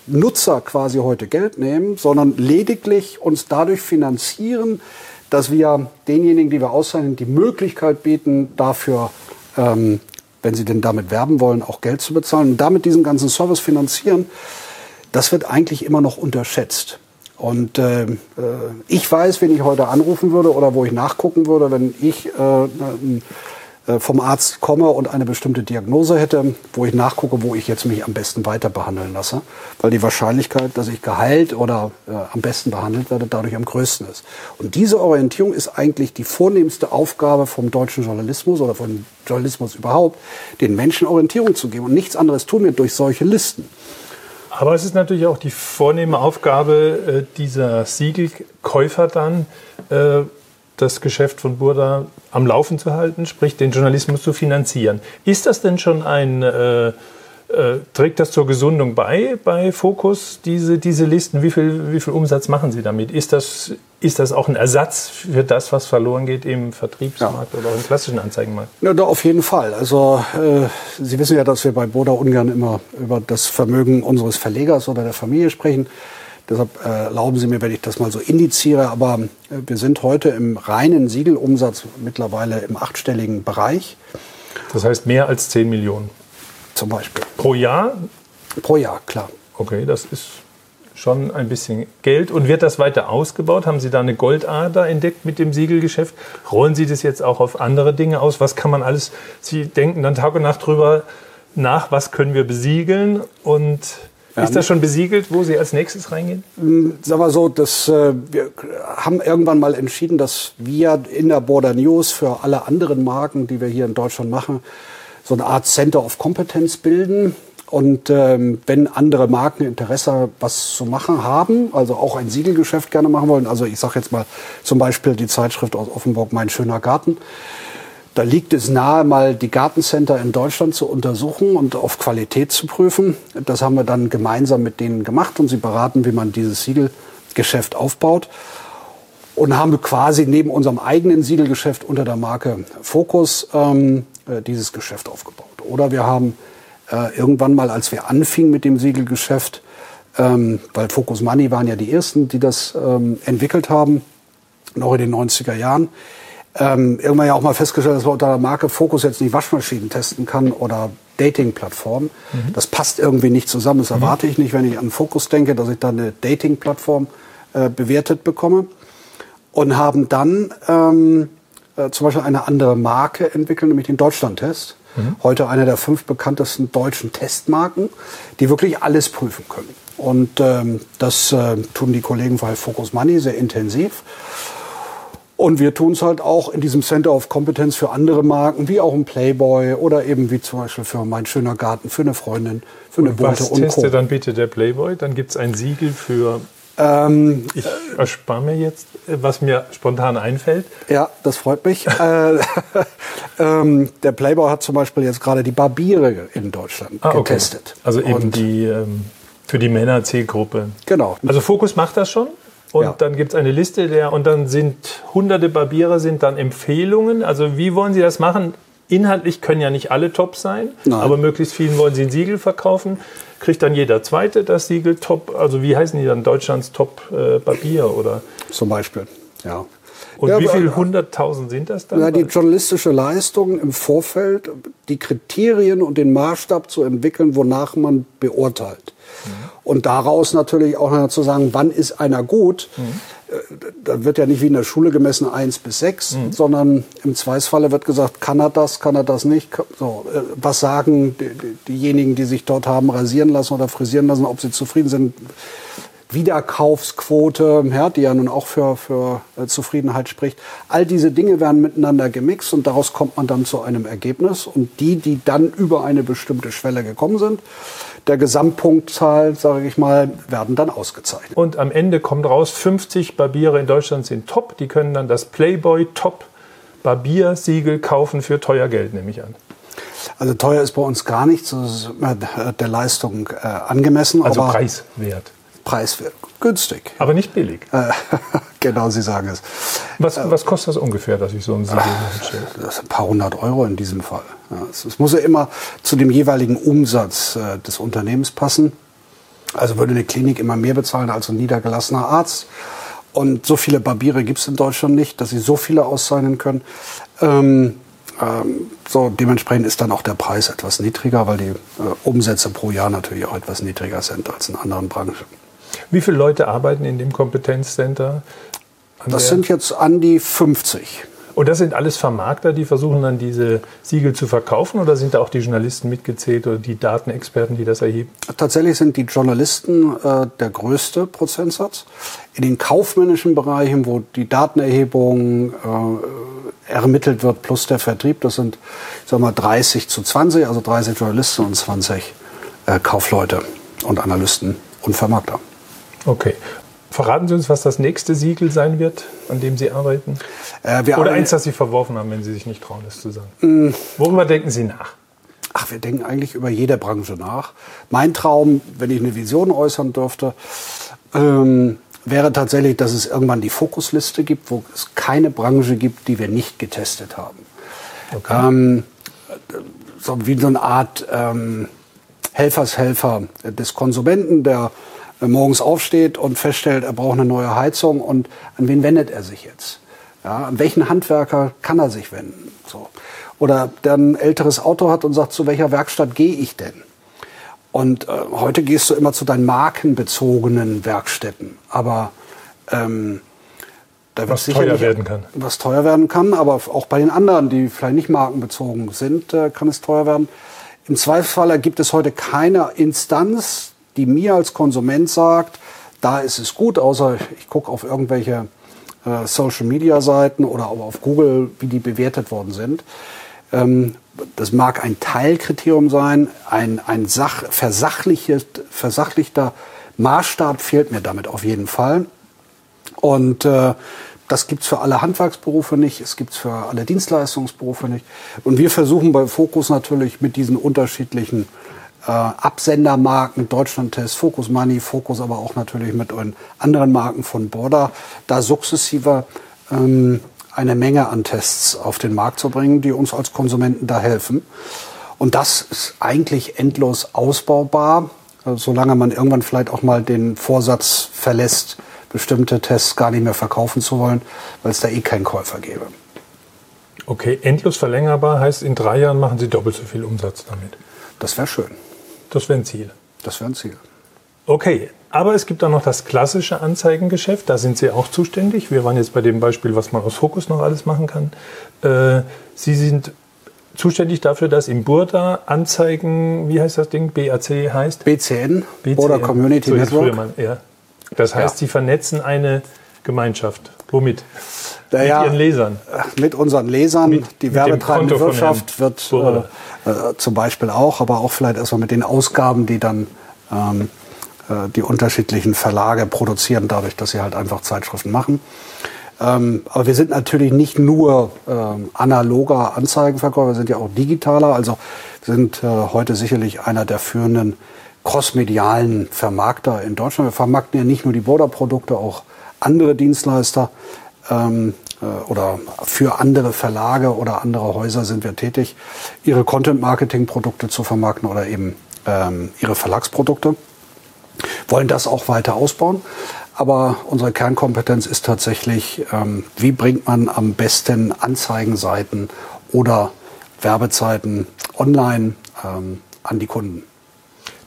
C: Nutzer quasi heute Geld nehmen, sondern lediglich uns dadurch finanzieren, dass wir denjenigen, die wir auszahlen, die Möglichkeit bieten, dafür, ähm, wenn sie denn damit werben wollen, auch Geld zu bezahlen und damit diesen ganzen Service finanzieren. Das wird eigentlich immer noch unterschätzt. Und äh, äh ich weiß, wen ich heute anrufen würde oder wo ich nachgucken würde, wenn ich äh, äh, vom Arzt komme und eine bestimmte Diagnose hätte, wo ich nachgucke, wo ich jetzt mich am besten weiter behandeln lasse. Weil die Wahrscheinlichkeit, dass ich geheilt oder äh, am besten behandelt werde, dadurch am größten ist. Und diese Orientierung ist eigentlich die vornehmste Aufgabe vom deutschen Journalismus oder vom Journalismus überhaupt, den Menschen Orientierung zu geben. Und nichts anderes tun wir durch solche Listen.
B: Aber es ist natürlich auch die vornehme Aufgabe äh, dieser Siegelkäufer dann, äh, das Geschäft von Burda am Laufen zu halten, sprich den Journalismus zu finanzieren. Ist das denn schon ein, äh, trägt das zur Gesundung bei, bei Focus, diese, diese Listen? Wie viel, wie viel Umsatz machen Sie damit? Ist das, ist das auch ein Ersatz für das, was verloren geht im Vertriebsmarkt ja. oder auch im klassischen Anzeigenmarkt?
C: Ja, da auf jeden Fall. Also äh, Sie wissen ja, dass wir bei Burda ungern immer über das Vermögen unseres Verlegers oder der Familie sprechen. Deshalb äh, erlauben Sie mir, wenn ich das mal so indiziere, aber äh, wir sind heute im reinen Siegelumsatz mittlerweile im achtstelligen Bereich.
B: Das heißt mehr als 10 Millionen.
C: Zum Beispiel.
B: Pro Jahr?
C: Pro Jahr, klar.
B: Okay, das ist schon ein bisschen Geld. Und wird das weiter ausgebaut? Haben Sie da eine Goldader entdeckt mit dem Siegelgeschäft? Rollen Sie das jetzt auch auf andere Dinge aus? Was kann man alles? Sie denken dann Tag und Nacht drüber nach, was können wir besiegeln und ist das schon besiegelt, wo Sie als nächstes reingehen?
C: Hm, sagen wir so, dass, äh, wir haben irgendwann mal entschieden, dass wir in der Border News für alle anderen Marken, die wir hier in Deutschland machen, so eine Art Center of Competence bilden. Und ähm, wenn andere Marken Interesse, was zu machen haben, also auch ein Siegelgeschäft gerne machen wollen, also ich sage jetzt mal zum Beispiel die Zeitschrift aus Offenburg Mein schöner Garten, da liegt es nahe, mal die Gartencenter in Deutschland zu untersuchen und auf Qualität zu prüfen. Das haben wir dann gemeinsam mit denen gemacht und sie beraten, wie man dieses Siegelgeschäft aufbaut. Und haben quasi neben unserem eigenen Siegelgeschäft unter der Marke Focus ähm, äh, dieses Geschäft aufgebaut. Oder wir haben äh, irgendwann mal, als wir anfingen mit dem Siegelgeschäft, ähm, weil Focus Money waren ja die ersten, die das ähm, entwickelt haben, noch in den 90er Jahren, ähm, irgendwann ja auch mal festgestellt, dass man unter der Marke Focus jetzt nicht Waschmaschinen testen kann oder Dating-Plattformen. Mhm. Das passt irgendwie nicht zusammen. Das mhm. erwarte ich nicht, wenn ich an Focus denke, dass ich dann eine Dating-Plattform äh, bewertet bekomme. Und haben dann ähm, äh, zum Beispiel eine andere Marke entwickelt, nämlich den Deutschland-Test. Mhm. Heute eine der fünf bekanntesten deutschen Testmarken, die wirklich alles prüfen können. Und ähm, das äh, tun die Kollegen von Focus Money sehr intensiv. Und wir tun es halt auch in diesem Center of Competence für andere Marken, wie auch ein Playboy oder eben wie zum Beispiel für mein schöner Garten, für eine Freundin, für eine
B: und Bunte was und testet dann bitte der Playboy? Dann gibt es ein Siegel für.
C: Ähm,
B: ich erspare mir jetzt, was mir spontan einfällt.
C: Ja, das freut mich. äh, ähm, der Playboy hat zum Beispiel jetzt gerade die Barbiere in Deutschland ah, getestet.
B: Okay. Also eben und die ähm, für die Männer-Zielgruppe.
C: Genau.
B: Also Fokus macht das schon? Und ja. dann gibt es eine Liste der, und dann sind hunderte Barbiere sind dann Empfehlungen. Also wie wollen Sie das machen? Inhaltlich können ja nicht alle top sein, Nein. aber möglichst vielen wollen Sie ein Siegel verkaufen. Kriegt dann jeder Zweite das Siegel Top, also wie heißen die dann Deutschlands Top äh, Barbier oder?
C: Zum Beispiel, ja.
B: Und ja, wie viele hunderttausend sind das dann?
C: Ja, die journalistische Leistung im Vorfeld, die Kriterien und den Maßstab zu entwickeln, wonach man beurteilt. Mhm. Und daraus natürlich auch noch zu sagen, wann ist einer gut. Mhm. Da wird ja nicht wie in der Schule gemessen eins bis sechs, mhm. sondern im Zweifelsfalle wird gesagt, kann er das, kann er das nicht. So, äh, was sagen die, diejenigen, die sich dort haben rasieren lassen oder frisieren lassen, ob sie zufrieden sind? Wiederkaufsquote, ja, die ja nun auch für, für äh, Zufriedenheit spricht. All diese Dinge werden miteinander gemixt und daraus kommt man dann zu einem Ergebnis. Und die, die dann über eine bestimmte Schwelle gekommen sind, der Gesamtpunktzahl, sage ich mal, werden dann ausgezeichnet.
B: Und am Ende kommt raus, 50 Barbiere in Deutschland sind top. Die können dann das Playboy Top Barbiersiegel kaufen für teuer Geld, nehme ich an.
C: Also teuer ist bei uns gar nichts, das ist immer der Leistung äh, angemessen.
B: Also preiswert.
C: Preiswert, günstig.
B: Aber nicht billig. Äh,
C: genau, Sie sagen es.
B: Was, was kostet das ungefähr, dass ich so ein Siegel
C: hinstelle? Das ein paar hundert Euro in diesem Fall. Es, muss ja immer zu dem jeweiligen Umsatz äh, des Unternehmens passen. Also würde eine Klinik immer mehr bezahlen als ein niedergelassener Arzt. Und so viele Barbiere gibt es in Deutschland nicht, dass sie so viele auszeichnen können. Ähm, ähm, so dementsprechend ist dann auch der Preis etwas niedriger, weil die äh, Umsätze pro Jahr natürlich auch etwas niedriger sind als in anderen Branchen.
B: Wie viele Leute arbeiten in dem Kompetenzcenter?
C: Das sind jetzt an die 50.
B: Und das sind alles Vermarkter, die versuchen dann diese Siegel zu verkaufen oder sind da auch die Journalisten mitgezählt oder die Datenexperten, die das erheben?
C: Tatsächlich sind die Journalisten äh, der größte Prozentsatz. In den kaufmännischen Bereichen, wo die Datenerhebung äh, ermittelt wird, plus der Vertrieb, das sind ich sag mal, 30 zu 20, also 30 Journalisten und 20 äh, Kaufleute und Analysten und Vermarkter.
B: Okay. Verraten Sie uns, was das nächste Siegel sein wird, an dem Sie arbeiten? Äh, Oder eins, das Sie verworfen haben, wenn Sie sich nicht trauen, das zu sagen. Mm. Worüber denken Sie nach?
C: Ach, wir denken eigentlich über jede Branche nach. Mein Traum, wenn ich eine Vision äußern dürfte, ähm, wäre tatsächlich, dass es irgendwann die Fokusliste gibt, wo es keine Branche gibt, die wir nicht getestet haben. Okay. Ähm, so wie so eine Art ähm, Helfershelfer des Konsumenten, der morgens aufsteht und feststellt, er braucht eine neue Heizung und an wen wendet er sich jetzt? Ja, an welchen Handwerker kann er sich wenden? So. Oder der ein älteres Auto hat und sagt, zu welcher Werkstatt gehe ich denn? Und äh, heute gehst du immer zu deinen markenbezogenen Werkstätten. Aber ähm,
B: da was teuer werden kann.
C: Was teuer werden kann, aber auch bei den anderen, die vielleicht nicht markenbezogen sind, äh, kann es teuer werden. Im Zweifelsfall gibt es heute keine Instanz, die mir als Konsument sagt, da ist es gut, außer ich gucke auf irgendwelche äh, Social-Media-Seiten oder auch auf Google, wie die bewertet worden sind. Ähm, das mag ein Teilkriterium sein, ein, ein Sach, versachlichter Maßstab fehlt mir damit auf jeden Fall. Und äh, das gibt's für alle Handwerksberufe nicht, es gibt's für alle Dienstleistungsberufe nicht. Und wir versuchen bei Fokus natürlich mit diesen unterschiedlichen äh, Absendermarken, Deutschlandtest, Focus Money, Focus aber auch natürlich mit anderen Marken von Border, da sukzessive ähm, eine Menge an Tests auf den Markt zu bringen, die uns als Konsumenten da helfen. Und das ist eigentlich endlos ausbaubar, äh, solange man irgendwann vielleicht auch mal den Vorsatz verlässt, bestimmte Tests gar nicht mehr verkaufen zu wollen, weil es da eh keinen Käufer gäbe.
B: Okay, endlos verlängerbar heißt, in drei Jahren machen Sie doppelt so viel Umsatz damit.
C: Das wäre schön.
B: Das wäre ein Ziel.
C: Das wäre ein Ziel.
B: Okay, aber es gibt auch noch das klassische Anzeigengeschäft. Da sind Sie auch zuständig. Wir waren jetzt bei dem Beispiel, was man aus Fokus noch alles machen kann. Äh, Sie sind zuständig dafür, dass im Burda Anzeigen, wie heißt das Ding? BAC heißt?
C: BCN, BCN. Burda Community so Network.
B: Man, ja. Das heißt, ja. Sie vernetzen eine Gemeinschaft. Womit?
C: Naja, mit Ihren Lesern? Mit unseren Lesern. Mit, die werbetreibende Wirtschaft wird äh, äh, zum Beispiel auch, aber auch vielleicht erstmal mit den Ausgaben, die dann ähm, äh, die unterschiedlichen Verlage produzieren, dadurch, dass sie halt einfach Zeitschriften machen. Ähm, aber wir sind natürlich nicht nur ähm, analoger Anzeigenverkäufer, wir sind ja auch digitaler. Also wir sind äh, heute sicherlich einer der führenden crossmedialen Vermarkter in Deutschland. Wir vermarkten ja nicht nur die Border-Produkte, auch andere Dienstleister ähm, äh, oder für andere Verlage oder andere Häuser sind wir tätig, ihre Content-Marketing-Produkte zu vermarkten oder eben ähm, ihre Verlagsprodukte. Wollen das auch weiter ausbauen. Aber unsere Kernkompetenz ist tatsächlich, ähm, wie bringt man am besten Anzeigenseiten oder Werbezeiten online ähm, an die Kunden.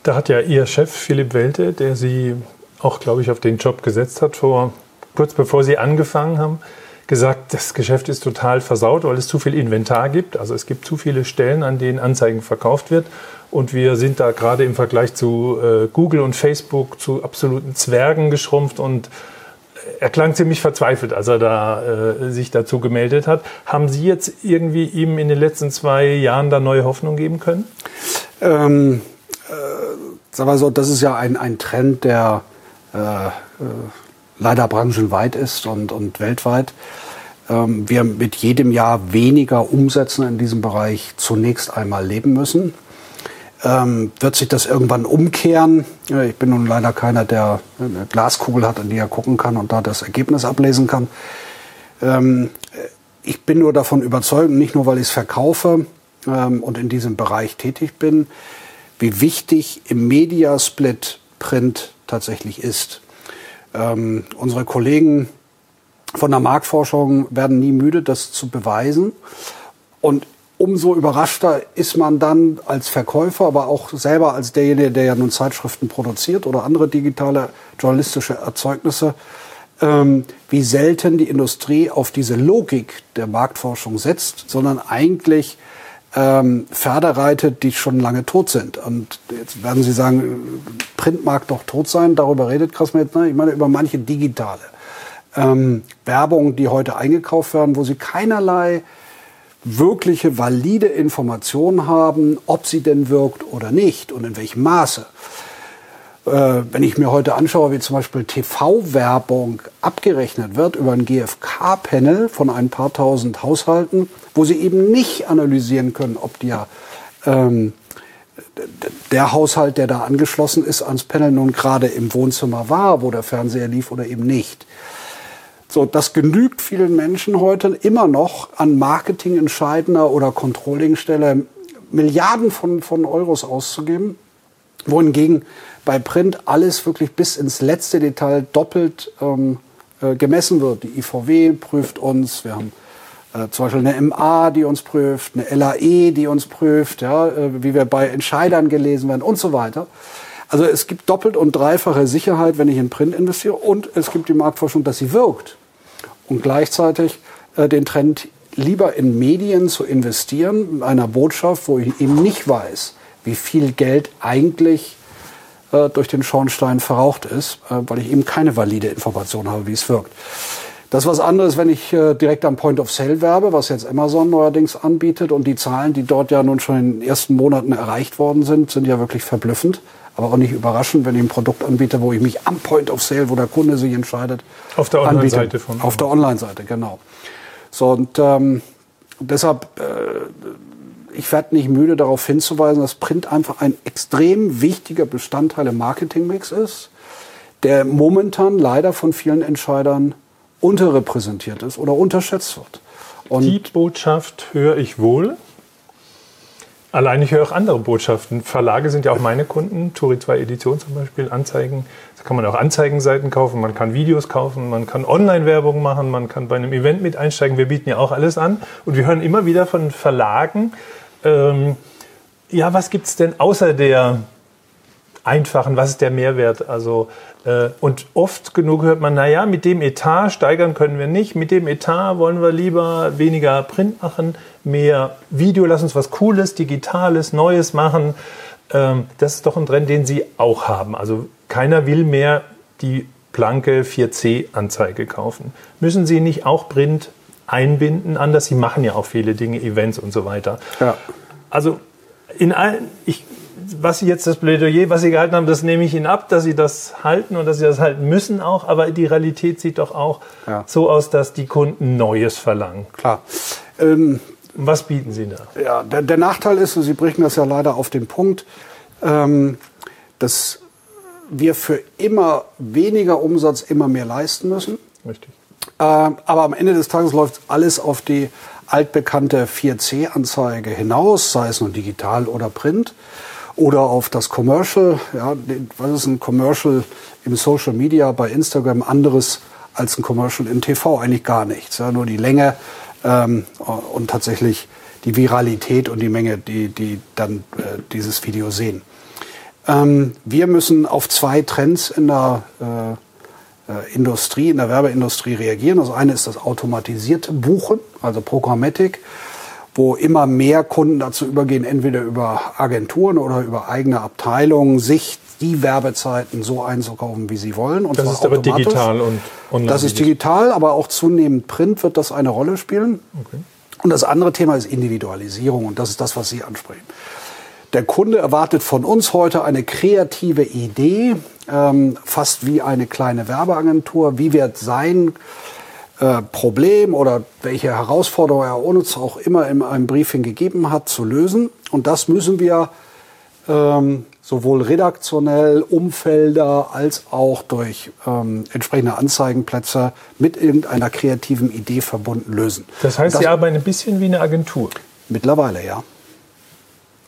B: Da hat ja Ihr Chef Philipp Welte, der Sie auch, glaube ich, auf den Job gesetzt hat, vor kurz bevor Sie angefangen haben, gesagt, das Geschäft ist total versaut, weil es zu viel Inventar gibt. Also es gibt zu viele Stellen, an denen Anzeigen verkauft wird. Und wir sind da gerade im Vergleich zu äh, Google und Facebook zu absoluten Zwergen geschrumpft und er klang ziemlich verzweifelt, als er da äh, sich dazu gemeldet hat. Haben Sie jetzt irgendwie ihm in den letzten zwei Jahren da neue Hoffnung geben können?
C: Ähm, äh, sagen wir so, das ist ja ein, ein Trend, der äh, äh leider branchenweit ist und, und weltweit. ähm, wir mit jedem Jahr weniger Umsätzen in diesem Bereich zunächst einmal leben müssen. Ähm, wird sich das irgendwann umkehren? Ich bin nun leider keiner, der eine Glaskugel hat, an die er gucken kann und da das Ergebnis ablesen kann. Ähm, ich bin nur davon überzeugt, nicht nur weil ich es verkaufe ähm, und in diesem Bereich tätig bin, wie wichtig im Mediasplit Print tatsächlich ist. Ähm, unsere Kollegen von der Marktforschung werden nie müde, das zu beweisen. Und umso überraschter ist man dann als Verkäufer, aber auch selber als derjenige, der ja nun Zeitschriften produziert oder andere digitale journalistische Erzeugnisse, ähm, wie selten die Industrie auf diese Logik der Marktforschung setzt, sondern eigentlich ähm, Pferde reitet, die schon lange tot sind. Und jetzt werden Sie sagen, Print mag doch tot sein, darüber redet Krasmetner. Ich meine über manche digitale ähm, Werbung, die heute eingekauft werden, wo sie keinerlei wirkliche valide Informationen haben, ob sie denn wirkt oder nicht und in welchem Maße. Äh, wenn ich mir heute anschaue, wie zum Beispiel TV-Werbung abgerechnet wird über ein GfK-Panel von ein paar tausend Haushalten, wo sie eben nicht analysieren können, ob ja ähm, der Haushalt, der da angeschlossen ist ans Panel, nun gerade im Wohnzimmer war, wo der Fernseher lief oder eben nicht. So, das genügt vielen Menschen heute immer noch an Marketingentscheidender oder Controllingstelle Milliarden von, von Euros auszugeben, wohingegen bei Print alles wirklich bis ins letzte Detail doppelt ähm, äh, gemessen wird. Die IVW prüft uns, wir haben äh, zum Beispiel eine MA, die uns prüft, eine LAE, die uns prüft, ja, äh, wie wir bei Entscheidern gelesen werden und so weiter. Also es gibt doppelt und dreifache Sicherheit, wenn ich in Print investiere und es gibt die Marktforschung, dass sie wirkt. Und gleichzeitig äh, den Trend, lieber in Medien zu investieren, in einer Botschaft, wo ich eben nicht weiß, wie viel Geld eigentlich äh, durch den Schornstein verraucht ist, äh, weil ich eben keine valide Information habe, wie es wirkt. Das ist was anderes, wenn ich äh, direkt am Point of Sale werbe, was jetzt Amazon neuerdings anbietet. Und die Zahlen, die dort ja nun schon in den ersten Monaten erreicht worden sind, sind ja wirklich verblüffend aber auch nicht überraschend, wenn ich ein Produkt anbiete, wo ich mich am Point of Sale, wo der Kunde sich entscheidet,
B: auf der Online-Seite von
C: auf der Online-Seite genau. So und ähm, deshalb äh, ich werde nicht müde darauf hinzuweisen, dass Print einfach ein extrem wichtiger Bestandteil im Marketingmix ist, der momentan leider von vielen Entscheidern unterrepräsentiert ist oder unterschätzt wird.
B: Und Die Botschaft höre ich wohl. Allein ich höre auch andere Botschaften. Verlage sind ja auch meine Kunden. Turi 2 Edition zum Beispiel, Anzeigen. Da kann man auch Anzeigenseiten kaufen, man kann Videos kaufen, man kann Online-Werbung machen, man kann bei einem Event mit einsteigen. Wir bieten ja auch alles an. Und wir hören immer wieder von Verlagen, ähm, ja, was gibt es denn außer der einfachen, was ist der Mehrwert? Also äh, und oft genug hört man, naja, mit dem Etat steigern können wir nicht, mit dem Etat wollen wir lieber weniger Print machen, mehr Video, lass uns was Cooles, Digitales, Neues machen. Ähm, das ist doch ein Trend, den Sie auch haben. Also keiner will mehr die blanke 4C-Anzeige kaufen. Müssen Sie nicht auch Print einbinden anders? Sie machen ja auch viele Dinge, Events und so weiter. Ja. Also in allen, ich was Sie jetzt das Plädoyer, was Sie gehalten haben, das nehme ich Ihnen ab, dass Sie das halten und dass Sie das halten müssen auch. Aber die Realität sieht doch auch ja. so aus, dass die Kunden Neues verlangen.
C: Klar. Ähm,
B: was bieten Sie da?
C: Ja, der, der, Nachteil ist, und Sie bringen das ja leider auf den Punkt, ähm, dass wir für immer weniger Umsatz immer mehr leisten müssen. Richtig. Äh, aber am Ende des Tages läuft alles auf die altbekannte 4C-Anzeige hinaus, sei es nun digital oder print oder auf das Commercial. Ja, was ist ein Commercial im Social Media bei Instagram anderes als ein Commercial im TV? Eigentlich gar nichts. Ja, nur die Länge ähm, und tatsächlich die Viralität und die Menge, die, die dann äh, dieses Video sehen. Ähm, wir müssen auf zwei Trends in der äh, äh, Industrie, in der Werbeindustrie reagieren. Das eine ist das automatisierte Buchen, also Programmatik wo immer mehr Kunden dazu übergehen, entweder über Agenturen oder über eigene Abteilungen, sich die Werbezeiten so einzukaufen, wie sie wollen.
B: Und das ist aber digital und
C: online. Das ist digital, aber auch zunehmend Print wird das eine Rolle spielen. Okay. Und das andere Thema ist Individualisierung und das ist das, was Sie ansprechen. Der Kunde erwartet von uns heute eine kreative Idee, ähm, fast wie eine kleine Werbeagentur. Wie wird sein äh, Problem oder welche Herausforderung er uns auch immer in einem Briefing gegeben hat, zu lösen. Und das müssen wir ähm, sowohl redaktionell, Umfelder als auch durch ähm, entsprechende Anzeigenplätze mit irgendeiner kreativen Idee verbunden lösen.
B: Das heißt, das, Sie arbeiten ein bisschen wie eine Agentur?
C: Mittlerweile, ja.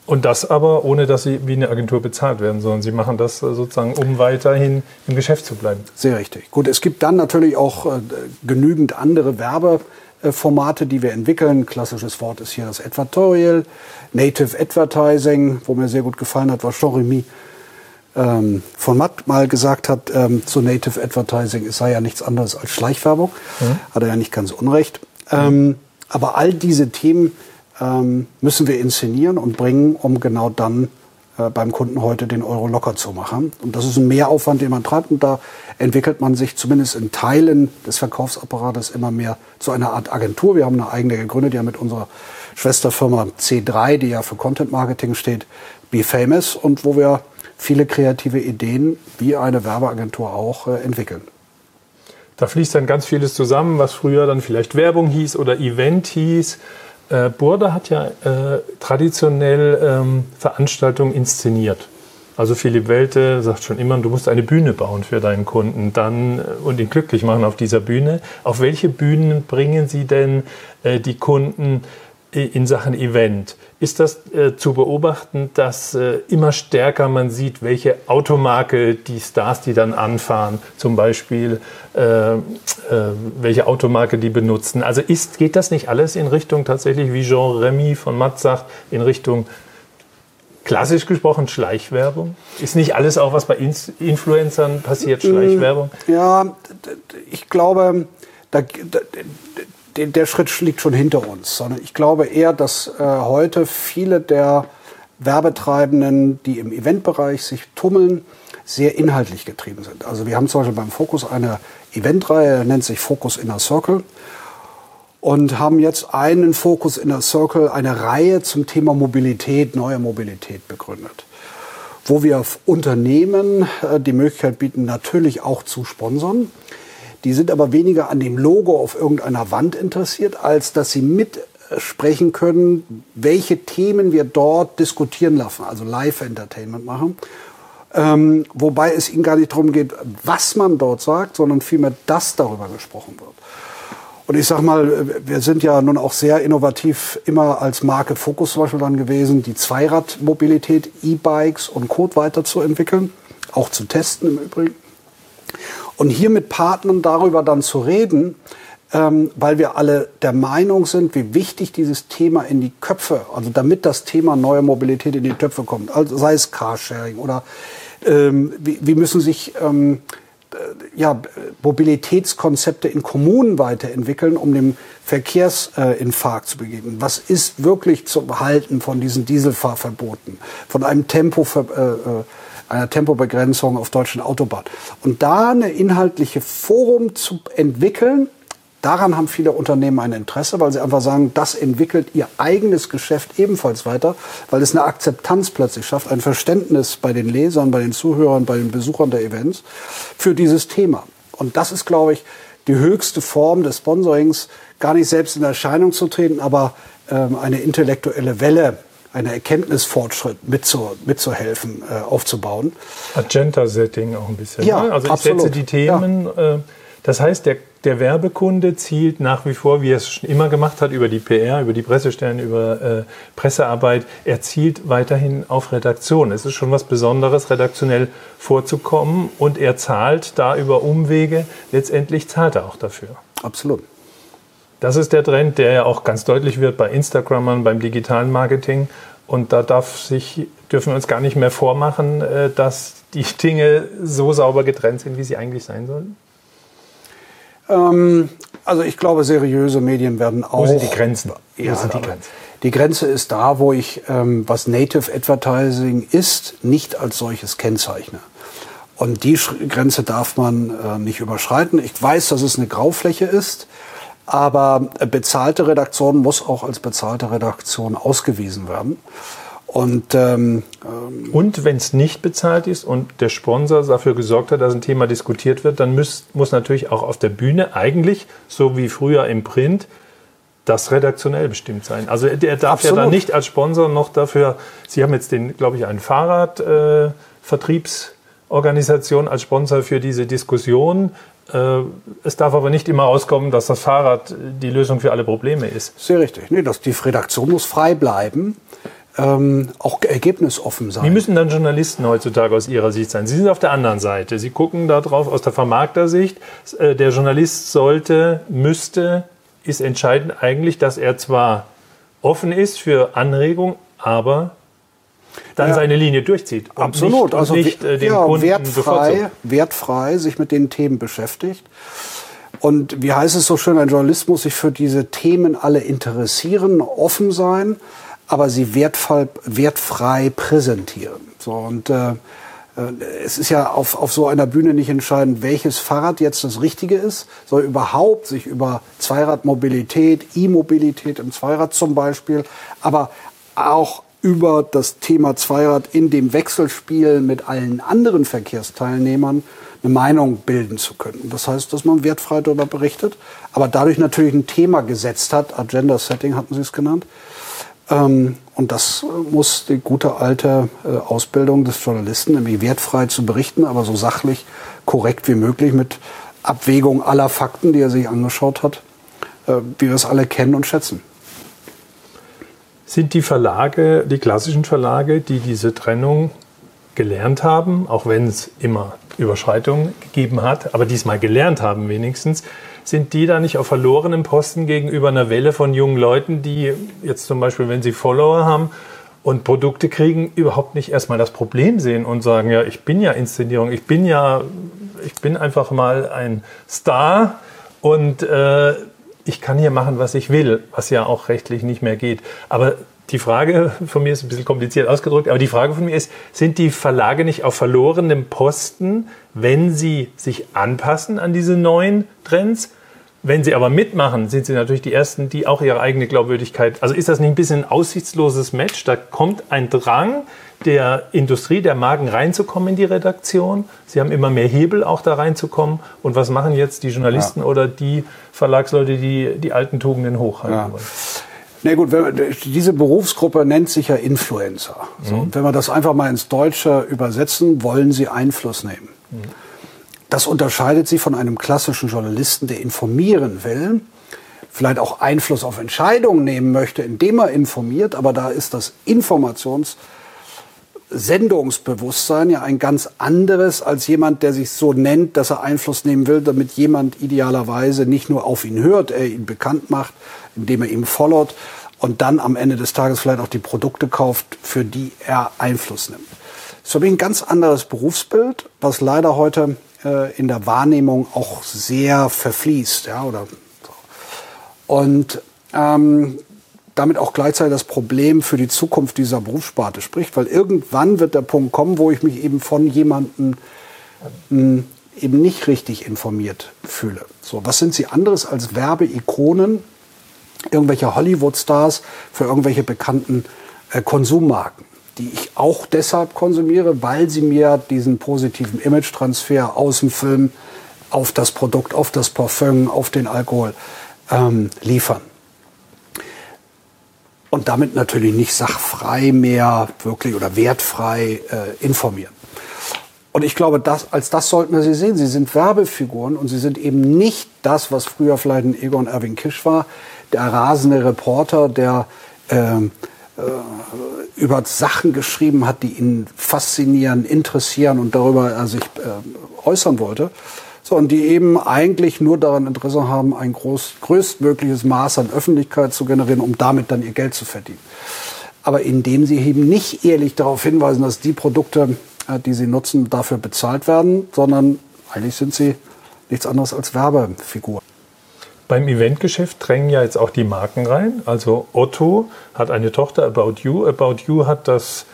B: Und das aber ohne, dass Sie wie eine Agentur bezahlt werden, sondern Sie machen das äh, sozusagen, um weiterhin im Geschäft zu bleiben.
C: Sehr richtig. Gut, es gibt dann natürlich auch äh, genügend andere Werbeformate, die wir entwickeln. Klassisches Wort ist hier das Advertorial, Native Advertising, wo mir sehr gut gefallen hat, was Jean-Remy ähm, von Matt mal gesagt hat ähm, zu Native Advertising, es sei ja nichts anderes als Schleichwerbung. Mhm. Hat er ja nicht ganz unrecht. Ähm, aber all diese Themen ähm, müssen wir inszenieren und bringen, um genau dann äh, beim Kunden heute den Euro locker zu machen. Und das ist ein Mehraufwand, den man treibt. Und da entwickelt man sich zumindest in Teilen des Verkaufsapparates immer mehr zu einer Art Agentur. Wir haben eine eigene gegründet, ja mit unserer Schwesterfirma C3, die ja für Content Marketing steht, Be Famous und wo wir viele kreative Ideen wie eine Werbeagentur auch äh, entwickeln.
B: Da fließt dann ganz vieles zusammen, was früher dann vielleicht Werbung hieß oder Event hieß. Äh, Burda hat ja äh, traditionell ähm, Veranstaltungen inszeniert. Also Philipp Welte sagt schon immer, du musst eine Bühne bauen für deinen Kunden dann äh, und ihn glücklich machen auf dieser Bühne. Auf welche Bühnen bringen Sie denn äh, die Kunden in Sachen Event? Ist das äh, zu beobachten, dass äh, immer stärker man sieht, welche Automarke die Stars, die dann anfahren, zum Beispiel, äh, äh, welche Automarke die benutzen? Also ist, geht das nicht alles in Richtung tatsächlich, wie Jean Remy von Matt sagt, in Richtung klassisch gesprochen Schleichwerbung? Ist nicht alles auch, was bei Influencern passiert, Schleichwerbung?
C: Ja, ich glaube, da, da, der Schritt liegt schon hinter uns, sondern ich glaube eher, dass äh, heute viele der Werbetreibenden, die im Eventbereich sich tummeln, sehr inhaltlich getrieben sind. Also wir haben zum Beispiel beim Fokus eine Eventreihe, nennt sich Focus Inner Circle und haben jetzt einen Focus Inner Circle, eine Reihe zum Thema Mobilität, neue Mobilität begründet, wo wir Unternehmen äh, die Möglichkeit bieten, natürlich auch zu sponsern die sind aber weniger an dem Logo auf irgendeiner Wand interessiert, als dass sie mitsprechen können, welche Themen wir dort diskutieren lassen, also Live-Entertainment machen. Ähm, wobei es ihnen gar nicht darum geht, was man dort sagt, sondern vielmehr, dass darüber gesprochen wird. Und ich sag mal, wir sind ja nun auch sehr innovativ immer als Marke Focus zum Beispiel dann gewesen, die Zweiradmobilität, E-Bikes und Code weiterzuentwickeln, auch zu testen im Übrigen. Und hier mit Partnern darüber dann zu reden, ähm, weil wir alle der Meinung sind, wie wichtig dieses Thema in die Köpfe, also damit das Thema neue Mobilität in die Köpfe kommt, also sei es Carsharing oder ähm, wie, wie müssen sich ähm, äh, ja, Mobilitätskonzepte in Kommunen weiterentwickeln, um dem Verkehrsinfarkt äh, zu begegnen. Was ist wirklich zu halten von diesen Dieselfahrverboten, von einem Tempo, äh, äh einer Tempobegrenzung auf deutschen Autobahnen. Und da eine inhaltliche Forum zu entwickeln, daran haben viele Unternehmen ein Interesse, weil sie einfach sagen, das entwickelt ihr eigenes Geschäft ebenfalls weiter, weil es eine Akzeptanz plötzlich schafft, ein Verständnis bei den Lesern, bei den Zuhörern, bei den Besuchern der Events für dieses Thema. Und das ist, glaube ich, die höchste Form des Sponsorings, gar nicht selbst in Erscheinung zu treten, aber ähm, eine intellektuelle Welle eine Erkenntnisfortschritt mitzu, mitzuhelfen, äh, aufzubauen.
B: Agenda-Setting auch ein bisschen.
C: Ja, ne? Also ich
B: absolut. setze die Themen. Ja. Äh, das heißt, der, der Werbekunde zielt nach wie vor, wie er es schon immer gemacht hat, über die PR, über die Pressestellen, über äh, Pressearbeit, er zielt weiterhin auf Redaktion. Es ist schon was Besonderes, redaktionell vorzukommen und er zahlt da über Umwege. Letztendlich zahlt er auch dafür.
C: Absolut.
B: Das ist der Trend, der ja auch ganz deutlich wird bei Instagramern, beim digitalen Marketing. Und da darf sich, dürfen wir uns gar nicht mehr vormachen, äh, dass die Dinge so sauber getrennt sind, wie sie eigentlich sein sollen?
C: Ähm, also ich glaube, seriöse Medien werden auch. Wo
B: sind die Grenzen?
C: Ja, sind die, Grenzen? die Grenze ist da, wo ich, ähm, was Native Advertising ist, nicht als solches kennzeichne. Und die Grenze darf man äh, nicht überschreiten. Ich weiß, dass es eine Graufläche ist. Aber bezahlte Redaktion muss auch als bezahlte Redaktion ausgewiesen werden.
B: Und, ähm, ähm und wenn es nicht bezahlt ist und der Sponsor dafür gesorgt hat, dass ein Thema diskutiert wird, dann muss, muss natürlich auch auf der Bühne eigentlich, so wie früher im Print, das redaktionell bestimmt sein. Also er darf Absolut. ja dann nicht als Sponsor noch dafür, Sie haben jetzt den, glaube ich, einen Fahrradvertriebsorganisation äh, als Sponsor für diese Diskussion. Äh, es darf aber nicht immer rauskommen, dass das Fahrrad die Lösung für alle Probleme ist.
C: Sehr richtig. Nee, das, die Redaktion muss frei bleiben. Ähm, auch ergebnisoffen sein.
B: Wie müssen dann Journalisten heutzutage aus Ihrer Sicht sein? Sie sind auf der anderen Seite. Sie gucken darauf aus der Vermarktersicht. Äh, der Journalist sollte, müsste ist entscheidend eigentlich, dass er zwar offen ist für Anregung, aber dann ja, seine Linie durchzieht.
C: Und absolut. Nicht, also nicht äh, den ja, Kunden wertfrei, wertfrei sich mit den Themen beschäftigt. Und wie heißt es so schön, ein Journalist muss sich für diese Themen alle interessieren, offen sein, aber sie wertvoll, wertfrei präsentieren. So, und äh, äh, es ist ja auf, auf so einer Bühne nicht entscheidend, welches Fahrrad jetzt das Richtige ist, sondern überhaupt sich über Zweiradmobilität, E-Mobilität im Zweirad zum Beispiel, aber auch über das Thema Zweirad in dem Wechselspiel mit allen anderen Verkehrsteilnehmern eine Meinung bilden zu können. Das heißt, dass man wertfrei darüber berichtet, aber dadurch natürlich ein Thema gesetzt hat, Agenda Setting hatten Sie es genannt, ähm, und das muss die gute alte äh, Ausbildung des Journalisten, nämlich wertfrei zu berichten, aber so sachlich korrekt wie möglich mit Abwägung aller Fakten, die er sich angeschaut hat, äh, wie wir es alle kennen und schätzen.
B: Sind die Verlage, die klassischen Verlage, die diese Trennung gelernt haben, auch wenn es immer Überschreitungen gegeben hat, aber diesmal gelernt haben wenigstens, sind die da nicht auf verlorenem Posten gegenüber einer Welle von jungen Leuten, die jetzt zum Beispiel, wenn sie Follower haben und Produkte kriegen, überhaupt nicht erstmal das Problem sehen und sagen, ja, ich bin ja Inszenierung, ich bin ja, ich bin einfach mal ein Star und äh, ich kann hier machen, was ich will, was ja auch rechtlich nicht mehr geht. Aber die Frage von mir ist ein bisschen kompliziert ausgedrückt, aber die Frage von mir ist, sind die Verlage nicht auf verlorenem Posten, wenn sie sich anpassen an diese neuen Trends? Wenn sie aber mitmachen, sind sie natürlich die Ersten, die auch ihre eigene Glaubwürdigkeit. Also ist das nicht ein bisschen ein aussichtsloses Match? Da kommt ein Drang der Industrie, der Marken reinzukommen in die Redaktion. Sie haben immer mehr Hebel auch da reinzukommen. Und was machen jetzt die Journalisten ja. oder die Verlagsleute, die die alten Tugenden hochhalten ja. wollen?
C: Na gut, wenn, diese Berufsgruppe nennt sich ja Influencer. So, mhm. wenn wir das einfach mal ins Deutsche übersetzen, wollen sie Einfluss nehmen. Mhm. Das unterscheidet sie von einem klassischen Journalisten, der informieren will, vielleicht auch Einfluss auf Entscheidungen nehmen möchte, indem er informiert, aber da ist das Informationssendungsbewusstsein ja ein ganz anderes als jemand, der sich so nennt, dass er Einfluss nehmen will, damit jemand idealerweise nicht nur auf ihn hört, er ihn bekannt macht, indem er ihm followt und dann am Ende des Tages vielleicht auch die Produkte kauft, für die er Einfluss nimmt. Das ist ein ganz anderes Berufsbild, was leider heute äh, in der Wahrnehmung auch sehr verfließt. Ja, oder so. Und ähm, damit auch gleichzeitig das Problem für die Zukunft dieser Berufssparte spricht, weil irgendwann wird der Punkt kommen, wo ich mich eben von jemandem hm, eben nicht richtig informiert fühle. So, was sind sie anderes als Werbeikonen irgendwelche Hollywood-Stars für irgendwelche bekannten äh, Konsummarken, die ich auch deshalb konsumiere, weil sie mir diesen positiven Image-Transfer aus dem Film auf das Produkt, auf das Parfüm, auf den Alkohol ähm, liefern. Und damit natürlich nicht sachfrei mehr wirklich oder wertfrei äh, informieren. Und ich glaube, das, als das sollten wir sie sehen. Sie sind Werbefiguren und sie sind eben nicht das, was früher vielleicht ein Egon Erwin Kisch war, der rasende Reporter, der äh, über Sachen geschrieben hat, die ihn faszinieren, interessieren und darüber er sich äh, äußern wollte. So, und die eben eigentlich nur daran Interesse haben, ein groß, größtmögliches Maß an Öffentlichkeit zu generieren, um damit dann ihr Geld zu verdienen. Aber indem sie eben nicht ehrlich darauf hinweisen, dass die Produkte, äh, die sie nutzen, dafür bezahlt werden, sondern eigentlich sind sie nichts anderes als Werbefiguren.
B: Beim Eventgeschäft drängen ja jetzt auch die Marken rein. Also Otto hat eine Tochter, About You. About You hat das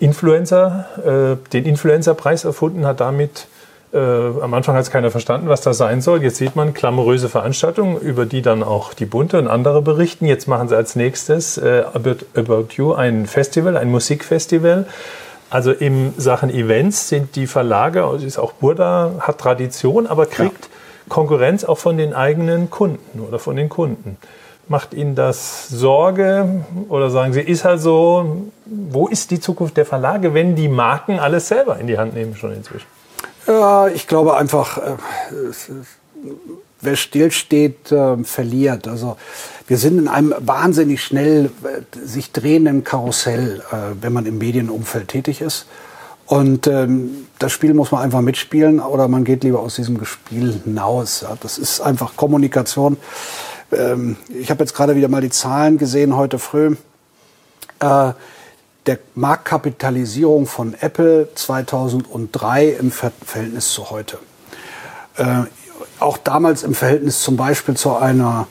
B: Influencer, äh, den Influencerpreis erfunden, hat damit Äh, am Anfang hat es keiner verstanden, was das sein soll. Jetzt sieht man klamouröse Veranstaltungen, über die dann auch die Bunte und andere berichten. Jetzt machen sie als nächstes äh, About, About You ein Festival, ein Musikfestival. Also in Sachen Events sind die Verlage, also ist auch Burda, hat Tradition, aber kriegt ja. Konkurrenz auch von den eigenen Kunden oder von den Kunden. Macht Ihnen das Sorge oder sagen Sie, ist halt so, wo ist die Zukunft der Verlage, wenn die Marken alles selber in die Hand nehmen schon inzwischen?
C: Ja, ich glaube einfach, äh, wer stillsteht, äh, verliert. Also wir sind in einem wahnsinnig schnell äh, sich drehenden Karussell, wenn man im Medienumfeld tätig ist. Und ähm, das Spiel muss man einfach mitspielen oder man geht lieber aus diesem Spiel hinaus. Ja, das ist einfach Kommunikation. Ähm, ich habe jetzt gerade wieder mal die Zahlen gesehen heute früh. Äh, der Marktkapitalisierung von Apple 2003 im Verhältnis zu heute. Äh, auch damals im Verhältnis zum Beispiel zu einer,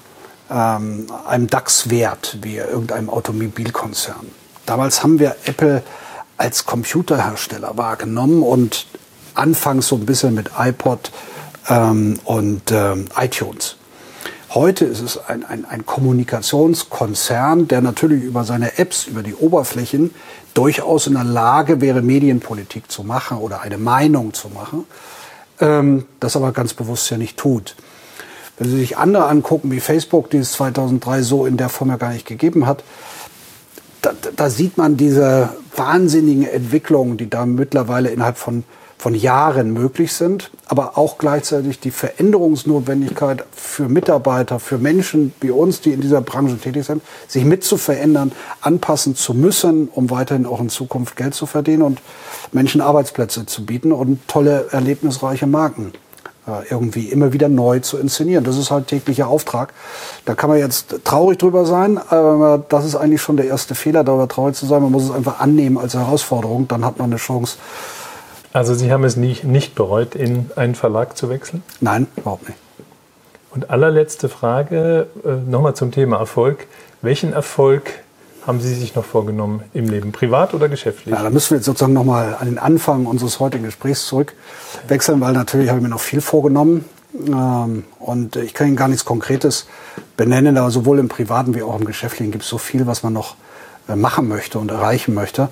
C: ähm, einem DAX-Wert wie irgendeinem Automobilkonzern. Damals haben wir Apple als Computerhersteller wahrgenommen und anfangs so ein bisschen mit iPod ähm, und ähm, iTunes. Heute ist es ein, ein, ein Kommunikationskonzern, der natürlich über seine Apps, über die Oberflächen durchaus in der Lage wäre, Medienpolitik zu machen oder eine Meinung zu machen, ähm, das aber ganz bewusst ja nicht tut. Wenn Sie sich andere angucken, wie Facebook, die es 2003 so in der Form ja gar nicht gegeben hat, da, da sieht man diese wahnsinnigen Entwicklungen, die da mittlerweile innerhalb von von Jahren möglich sind, aber auch gleichzeitig die Veränderungsnotwendigkeit für Mitarbeiter, für Menschen wie uns, die in dieser Branche tätig sind, sich mit zu verändern, anpassen zu müssen, um weiterhin auch in Zukunft Geld zu verdienen und Menschen Arbeitsplätze zu bieten und tolle, erlebnisreiche Marken irgendwie immer wieder neu zu inszenieren. Das ist halt täglicher Auftrag. Da kann man jetzt traurig drüber sein, aber das ist eigentlich schon der erste Fehler, darüber traurig zu sein. Man muss es einfach annehmen als Herausforderung, dann hat man eine Chance,
B: also Sie haben es nicht, nicht bereut, in einen Verlag zu wechseln?
C: Nein, überhaupt nicht.
B: Und allerletzte Frage, äh, nochmal zum Thema Erfolg. Welchen Erfolg haben Sie sich noch vorgenommen im Leben, privat oder geschäftlich?
C: Ja, da müssen wir jetzt sozusagen nochmal an den Anfang unseres heutigen Gesprächs zurückwechseln, weil natürlich habe ich mir noch viel vorgenommen. Ähm, und ich kann Ihnen gar nichts Konkretes benennen, aber sowohl im privaten wie auch im geschäftlichen gibt es so viel, was man noch äh, machen möchte und erreichen möchte.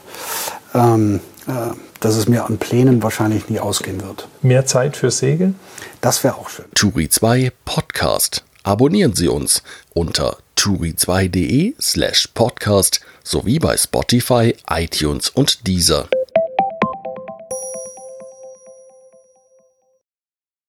C: Ähm, äh, dass es mir an Plänen wahrscheinlich nie ausgehen wird.
B: Mehr Zeit für Segeln?
C: Das wäre auch schön.
A: Turi 2 Podcast. Abonnieren Sie uns unter turi2.de slash podcast sowie bei Spotify, iTunes und Deezer.